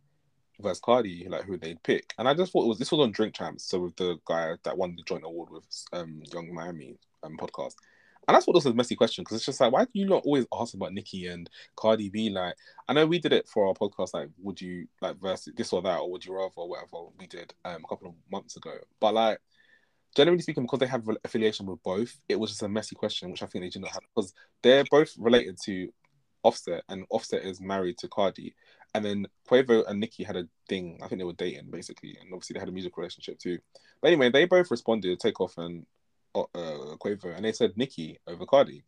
versus Cardi, like who they'd pick. And I just thought it was this was on Drink Champs, so with the guy that won the joint award with um Yung Miami um podcast. And that's what was a messy question because it's just like, why do you not always ask about Nicki and Cardi B? Like, I know we did it for our podcast, like, would you like versus this or that, or would you rather, or whatever we did um, a couple of months ago. But like, generally speaking, because they have affiliation with both, it was just a messy question, which I think they did not have because they're both related to Offset, and Offset is married to Cardi. And then Quavo and Nicki had a thing. I think they were dating basically, and obviously they had a music relationship too. But anyway, they both responded, Takeoff and uh, Quavo, and they said Nicki over Cardi,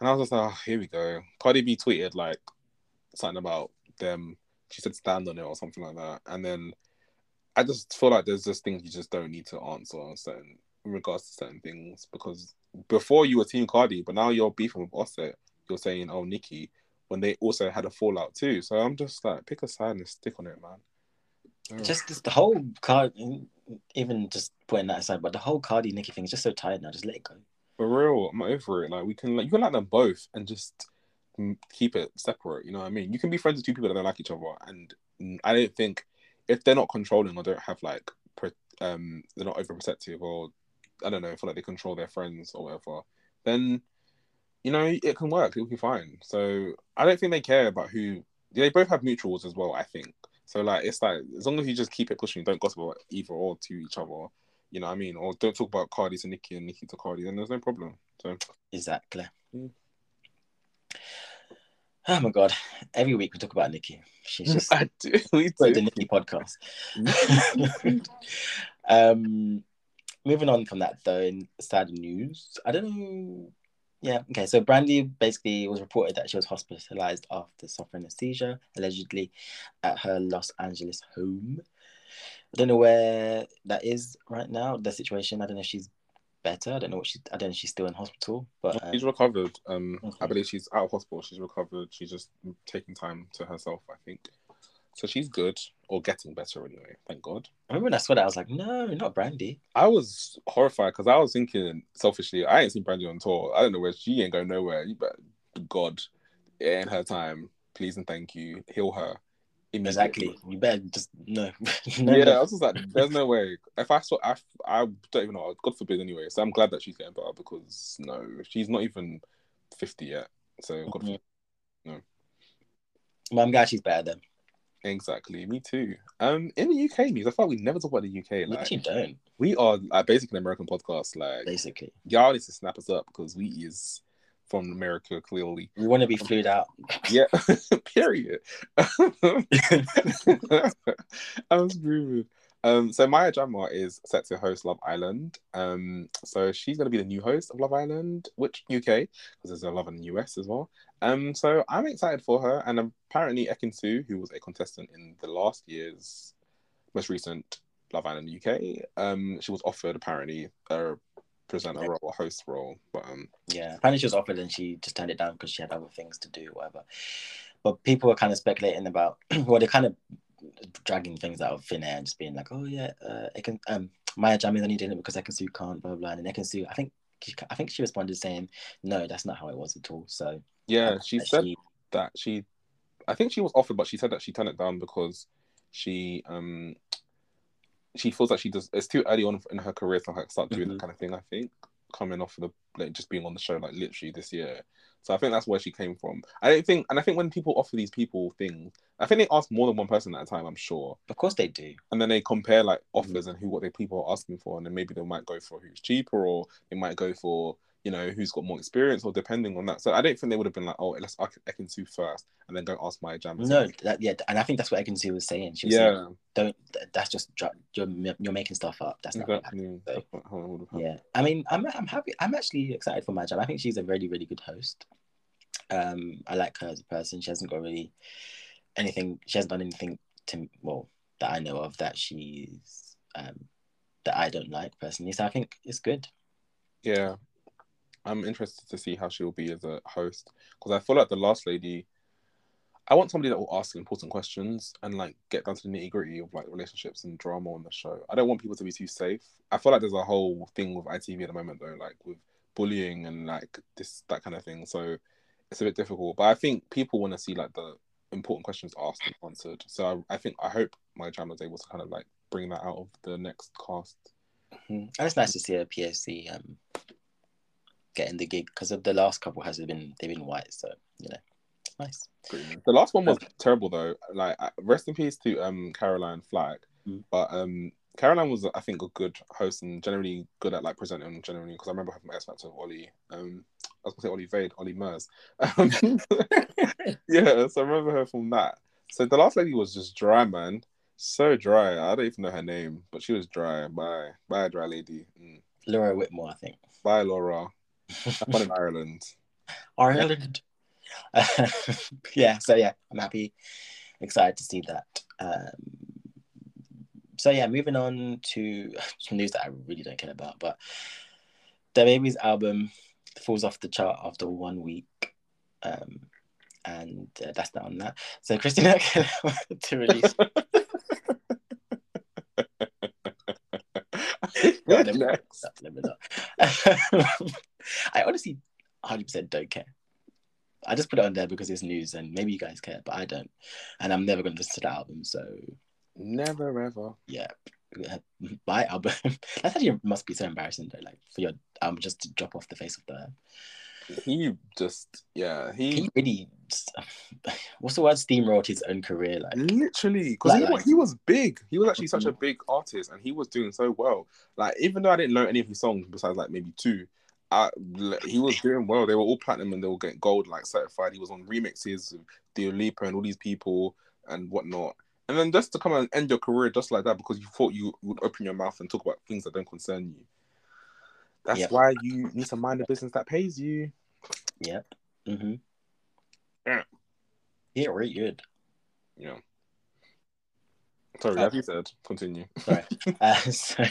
and I was just like, oh, here we go. Cardi B tweeted like something about them. She said stand on it or something like that, and then I just feel like there's just things you just don't need to answer certain in regards to certain things because before you were Team Cardi, but now you're beefing with Offset. You're saying, oh, Nicki, when they also had a fallout too. So I'm just like, pick a side and stick on it, man. Just, just the whole card, even just putting that aside, but the whole Cardi Nicki thing is just so tired now. Just let it go. For real, I'm over it. Like we can, like you can like them both and just keep it separate. You know what I mean? You can be friends with two people that don't like each other, and I don't think if they're not controlling or don't have like, um, they're not overprotective or I don't know, feel like they control their friends or whatever, then you know it can work. It'll be fine. So I don't think they care about who. They both have mutuals as well. I think so. Like it's like as long as you just keep it pushing, don't gossip about either or to each other. You know what I mean? Or don't talk about Cardi to Nicki and Nicki to Cardi. Then there's no problem. So exactly. Mm. Oh my god! Every week we talk about Nicki. She's just I do. We do. the Nicki podcast. um, moving on from that though, in sad news, I don't know. Yeah, okay. So Brandy basically was reported that she was hospitalized after suffering a seizure, allegedly at her Los Angeles home. I don't know where that is right now. The situation. I don't know if she's better. I don't know what she. I don't know if she's still in hospital, but um... she's recovered. Um, okay. I believe she's out of hospital. She's recovered. She's just taking time to herself. I think. So she's good or getting better anyway. Thank God. I remember when I saw that, I was like, no, not Brandy. I was horrified because I was thinking selfishly, I ain't seen Brandy on tour. I don't know where she ain't going nowhere. You bet God, in her time, please and thank you, heal her. Exactly. You better just no. no yeah, no. I was just like, there's no way. If I saw, I, I don't even know. God forbid, anyway. So I'm glad that she's getting better because no, she's not even fifty yet. So God mm-hmm. forbid, no. Well, I'm glad she's better then. Exactly, me too. Um, in the UK news, I thought we never talk about the UK. Like, we don't. We are like, basically an American podcast. Like, basically, y'all need to snap us up because we is from America. Clearly, we want to be flued out. Yeah, period. I was screaming. Um, so Maya Jama is set to host Love Island. Um, so she's going to be the new host of Love Island, which UK because there's a Love in the US as well. Um, so I'm excited for her, and apparently Ekin-Su, who was a contestant in the last year's most recent Love Island UK, um, she was offered apparently a presenter role, a host role, but um, yeah, apparently she was offered and she just turned it down because she had other things to do, whatever. But people were kind of speculating about, well, they kind of dragging things out of thin air and just being like, oh yeah, uh, I can um Maya Jama is only doing it because Ekin-Su can't, blah blah, and Ekin-Su, I think I think she responded saying, no, that's not how it was at all. So yeah, she said she... that she, I think she was offered, but she said that she turned it down because she um she feels like she does. It's too early on in her career to like start doing mm-hmm. that kind of thing. I think coming off of the like just being on the show like literally this year. So I think that's where she came from. I don't think, and I think when people offer these people things, I think they ask more than one person at a time. I'm sure. Of course they do. And then they compare like offers mm-hmm. and who what they people are asking for, and then maybe they might go for who's cheaper, or they might go for you know who's got more experience, or depending on that. So I don't think they would have been like, oh, let's ask Ekin-Su first, and then go ask Maya Jama. No, that, yeah, and I think that's what Ekin-Su was saying. She was yeah. saying, don't. That's just you're you're making stuff up. That's not exactly. So, yeah, I mean, I'm I'm happy. I'm actually excited for Maya Jama. I think she's a really really good host. Um, I like her as a person. She hasn't got really anything. She hasn't done anything to well that I know of that she's um that I don't like personally. So I think it's good. Yeah, I'm interested to see how she will be as a host because I feel like the last lady. I want somebody that will ask important questions and like get down to the nitty gritty of like relationships and drama on the show. I don't want people to be too safe. I feel like there's a whole thing with ITV at the moment though, like with bullying and like this that kind of thing. So it's a bit difficult. But I think people want to see like the important questions asked and answered. So I, I think I hope Maya Jama is able to kind of like bring that out of the next cast. Mm-hmm. And it's nice to see a PSC um, getting the gig because of the last couple has been they've been white, so you know, nice. The last one was terrible though. Like rest in peace to um Caroline Flack, mm. but um Caroline was I think a good host and generally good at like presenting generally because I remember having X Factor with Ollie. Um, I was gonna say Ollie Vade, Ollie Murs. Um, yeah, so I remember her from that. So the last lady was just dry, man. So dry. I don't even know her name, but she was dry. Bye, bye, dry lady. Mm. Laura Whitmore, I think. Bye, Laura. Fun in Ireland. Ireland. yeah, so yeah, I'm happy, excited to see that. Um, so yeah, moving on to some news that I really don't care about, but DaBaby's album falls off the chart after one week. Um, and uh, that's not on that. So Christina to release. No, let me not. Let me not. I honestly 100% don't care. I just put it on there because it's news and maybe you guys care, but I don't. And I'm never going to listen to the album. So, never ever. Yeah. My album. That's actually must be so embarrassing though, like for your album just to drop off the face of the. He just, yeah, he, he really, what's the word? Steamrolled his own career, like literally, because Like- he, like- he was big. He was actually such a Mhm. big artist, and he was doing so well. Like, even though I didn't know any of his songs besides like maybe two, I, he was doing well. They were all platinum and they were getting gold, like certified. He was on remixes with Dua Lipa and all these people and whatnot. And then just to come and end your career just like that because you thought you would open your mouth and talk about things that don't concern you. That's Yep. why you need to mind the business that pays you. Yep. Mm-hmm. Yeah. Yeah, really good. You know. Sorry, Uh, as you said, continue. Sorry. uh, so,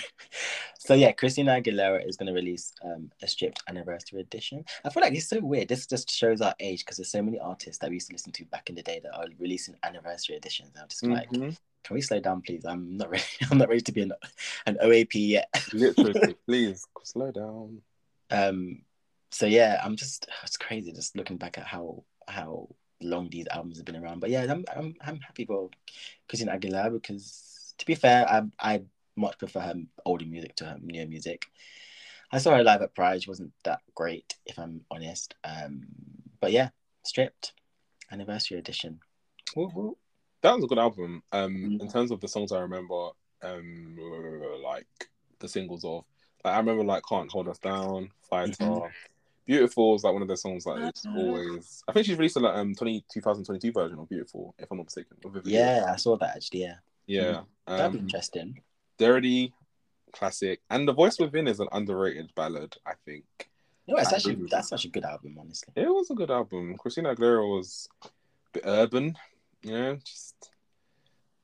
so yeah, Christina Aguilera is going to release um, a stripped anniversary edition. I feel like it's so weird. This just shows our age because there's so many artists that we used to listen to back in the day that are releasing anniversary editions. I'm just like, Mhm. Can we slow down, please? I'm not ready. I'm not ready to be an, an OAP yet. Literally, please slow down. Um, so yeah, I'm just it's crazy just looking back at how how long these albums have been around. But yeah, I'm I'm, I'm happy for Christina Aguilera because to be fair, I I much prefer her older music to her newer music. I saw her live at Pride. She wasn't that great, if I'm honest. Um, but yeah, stripped anniversary edition. Woo woo. That was a good album. Um, Mhm. in terms of the songs I remember, um, like the singles of, like I remember like "Can't Hold Us Down," "Fighter," Mhm. "Beautiful" is like one of the songs that is always. I think she's released a like, um 20, 2022 version of "Beautiful," if I'm not mistaken. with a video. Yeah, I saw that actually. Yeah, yeah. that'd be Um, interesting. "Dirty," classic, and "The Voice Within" is an underrated ballad. I think No, it's actually that's such a good album, honestly. it was a good album. Christina Aguilera was a bit urban, you know, just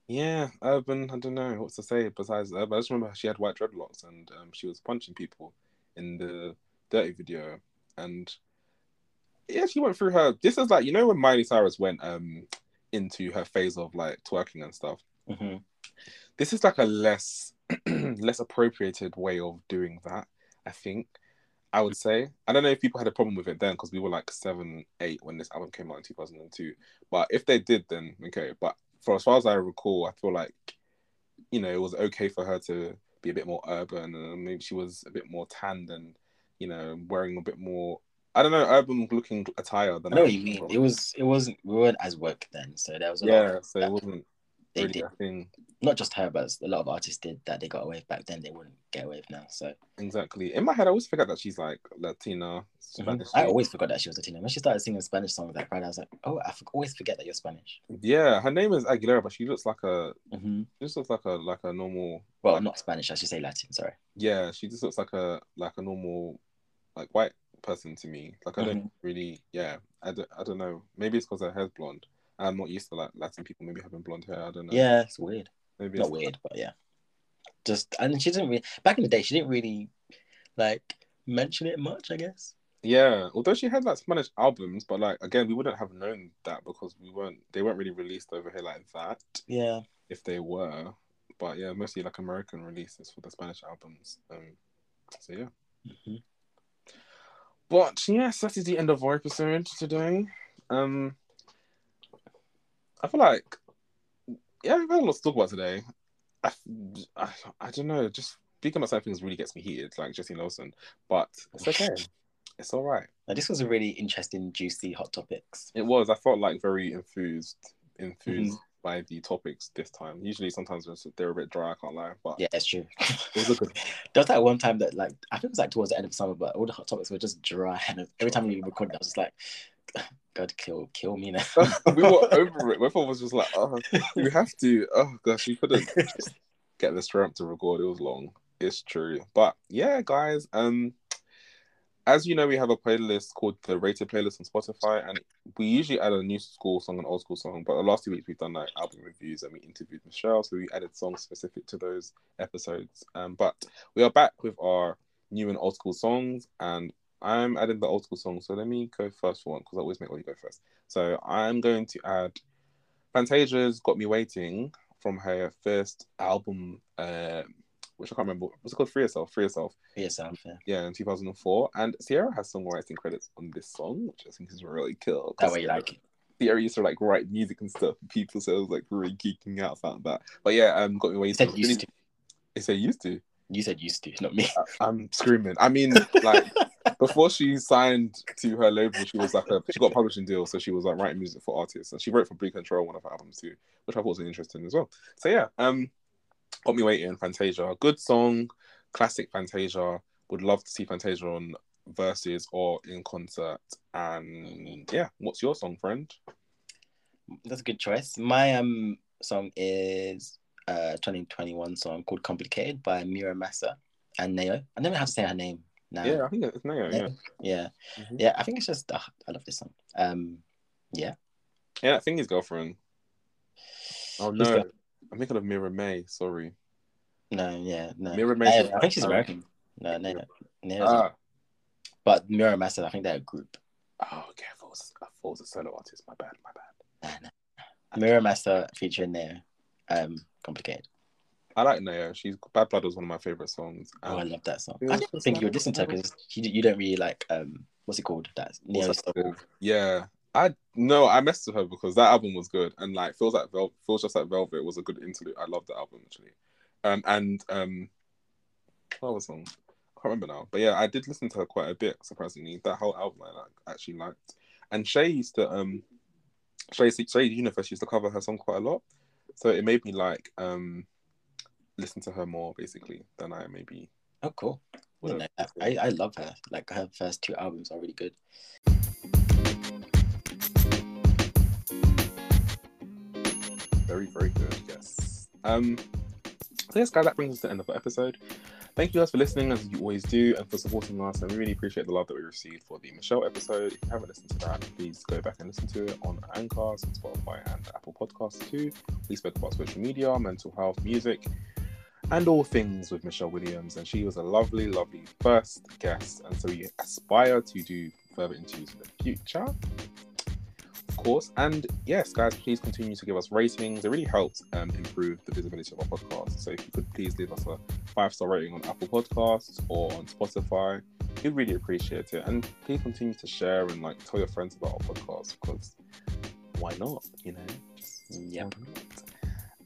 yeah, urban. I don't know what to say besides urban. I just remember she had white dreadlocks and um, she was punching people in the dirty video, and yeah, she went through her. This is like you know when Miley Cyrus went um into her phase of like twerking and stuff. hmm This is like a less less appropriated way of doing that. I think. I would say. I don't know if people had a problem with it then because we were like seven, eight when this album came out in 2002. But if they did, then okay. But for as far as I recall, I feel like, you know, it was okay for her to be a bit more urban and maybe she was a bit more tanned and, you know, wearing a bit more, I don't know, urban looking attire than I know what you mean. It was it wasn't we weren't as woke then, so there was a lot Yeah, of so that it wasn't they really did a thing. not just her, but a lot of artists did that they got away with back then. They wouldn't get away with now. So Exactly. In my head, I always forget that she's like Latina, Spanish. I always forgot that she was Latina. When she started singing Spanish songs like Pride, I was like, oh, I always forget that you're Spanish. Yeah, her name is Aguilera, but she looks like a hmm She just looks like a like a normal. Well, not Spanish. I should say Latin. Sorry. Yeah, she just looks like a like a normal, like white person to me. Like I Mm-hmm. don't really. Yeah, I don't, I don't know. Maybe it's because her hair's blonde. I'm not used to like Latin people maybe having blonde hair. I don't know. Yeah, it's weird. maybe Not it's, weird, but yeah. Just and she didn't really back in the day. She didn't really like mention it much. I guess. Yeah, although she had like Spanish albums, but like again, we wouldn't have known that because we weren't. They weren't really released over here like that. Yeah. If they were, but yeah, mostly like American releases for the Spanish albums. Um, so yeah. hmm But yes, that is the end of our episode today. Um, I feel like, yeah, we've had a lot to talk about today. I, I, I don't know, just speaking about certain things really gets me heated, like Jesy Nelson. But it's okay. it's all right. Now, this was a really interesting, juicy hot topics. It was. I felt like very enthused, enthused Mm-hmm. by the topics this time. Usually, sometimes they're- a bit dry. I can't lie, but Yeah, it's true. it was good. There was that one time that like I think it was like towards the end of summer, but all the hot topics were just dry, and every time we recorded, I was just like, "God, kill, kill me now." we were over it. Both of us was just like, oh, we have to. Oh gosh, we couldn't get this ramp to record. It was long. It's true, but yeah, guys. Um, as you know, we have a playlist called the Rated Playlist on Spotify, and we usually add a new school song and old school song. But the last two weeks we've done like album reviews and we interviewed Michelle, so we added songs specific to those episodes. Um, but we are back with our new and old school songs, and I'm adding the old school song, So let me go first for one because I always make you go first. So I'm going to add Fantasia's "Got Me Waiting" from her first album. Uh, which I can't remember. What's it called? Free Yourself. Free Yourself. Free Yourself, yeah. Yeah, in 2004. And Ciara has some writing credits on this song, which I think is really cool. That way you like it. Ciara used to like write music and stuff. People, so I was like really geeking out about that. But yeah, um, got me waiting. Said used to. Said used to. You said used to, not me. I, am screaming. I mean, like before she signed to her label, she was like a she got a publishing deal, so she was like writing music for artists, and she wrote for Blu Cantrell one of her albums too, which I thought was interesting as well. So yeah, um, got me waiting. Fantasia, good song classic Fantasia. Would love to see Fantasia on Verzuz or in concert. And yeah, what's your song, friend? That's a good choice. My um song is uh 2021 song called Complicated by Mura Masa and Nao. I never have to say her name now. Yeah, I think it's Nao. Yeah, yeah, mm-hmm. yeah. I think it's just uh, I love this song. Um, yeah, yeah. I think his girlfriend. Oh no, I'm thinking of Mira May. Sorry. No, yeah, no. Mira I, I think she's American. No, no, no. no ah. But Mura Masa, I think they're a group. Oh, okay. I thought, it was, I thought it was a solo artist. My bad, my bad. No, no. Mura Masa featuring Nao. Um, complicated. I like Nao. She's Bad Blood was one of my favorite songs. Oh, I love that song. I didn't think you would listen to her because you, you don't really like um what's it called? That Nao Yeah, I no, I messed with her because that album was good and like feels like Vel- feels just like Velvet was a good interlude. I love the album actually. Um, and um, what was song? I can't remember now. But yeah, I did listen to her quite a bit. Surprisingly, that whole album I like, actually liked. And Shay used to um, Shay Shay Universe used to cover her song quite a lot, so it made me like um, listen to her more basically than I maybe. Oh, cool. I, I love her. Like her first two albums are really good. Very, very good. Yes. Um, so yes, guys, that brings us to the end of the episode. Thank you guys for listening, as you always do, and for supporting us. And we really appreciate the love that we received for the Michelle episode. If you haven't listened to that, please go back and listen to it on Anchor, Spotify, and Apple Podcasts too. We spoke about social media, mental health, music, and all things with Michelle Williams. And she was a lovely, lovely first guest. And so we aspire to do further interviews in the future course. And yes, guys, please continue to give us ratings. It really helps um, improve the visibility of our podcast. So if you could please leave us a five star rating on Apple Podcasts or on Spotify, we'd really appreciate it. And please continue to share and like tell your friends about our podcast because why not? You know, just yeah.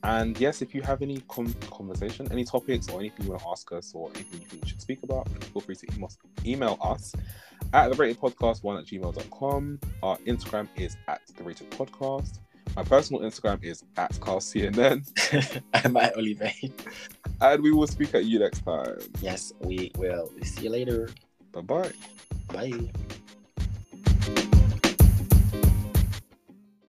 And yes, if you have any com- conversation, any topics, or anything you want to ask us, or anything you think we should speak about, feel free to email, email us at the rated podcast one at gmail.com. Our Instagram is at the rated podcast. My personal Instagram is at Carl CNN. I'm at Olive. And we will speak at you next time. Yes, we will. See you later. Bye-bye. Bye.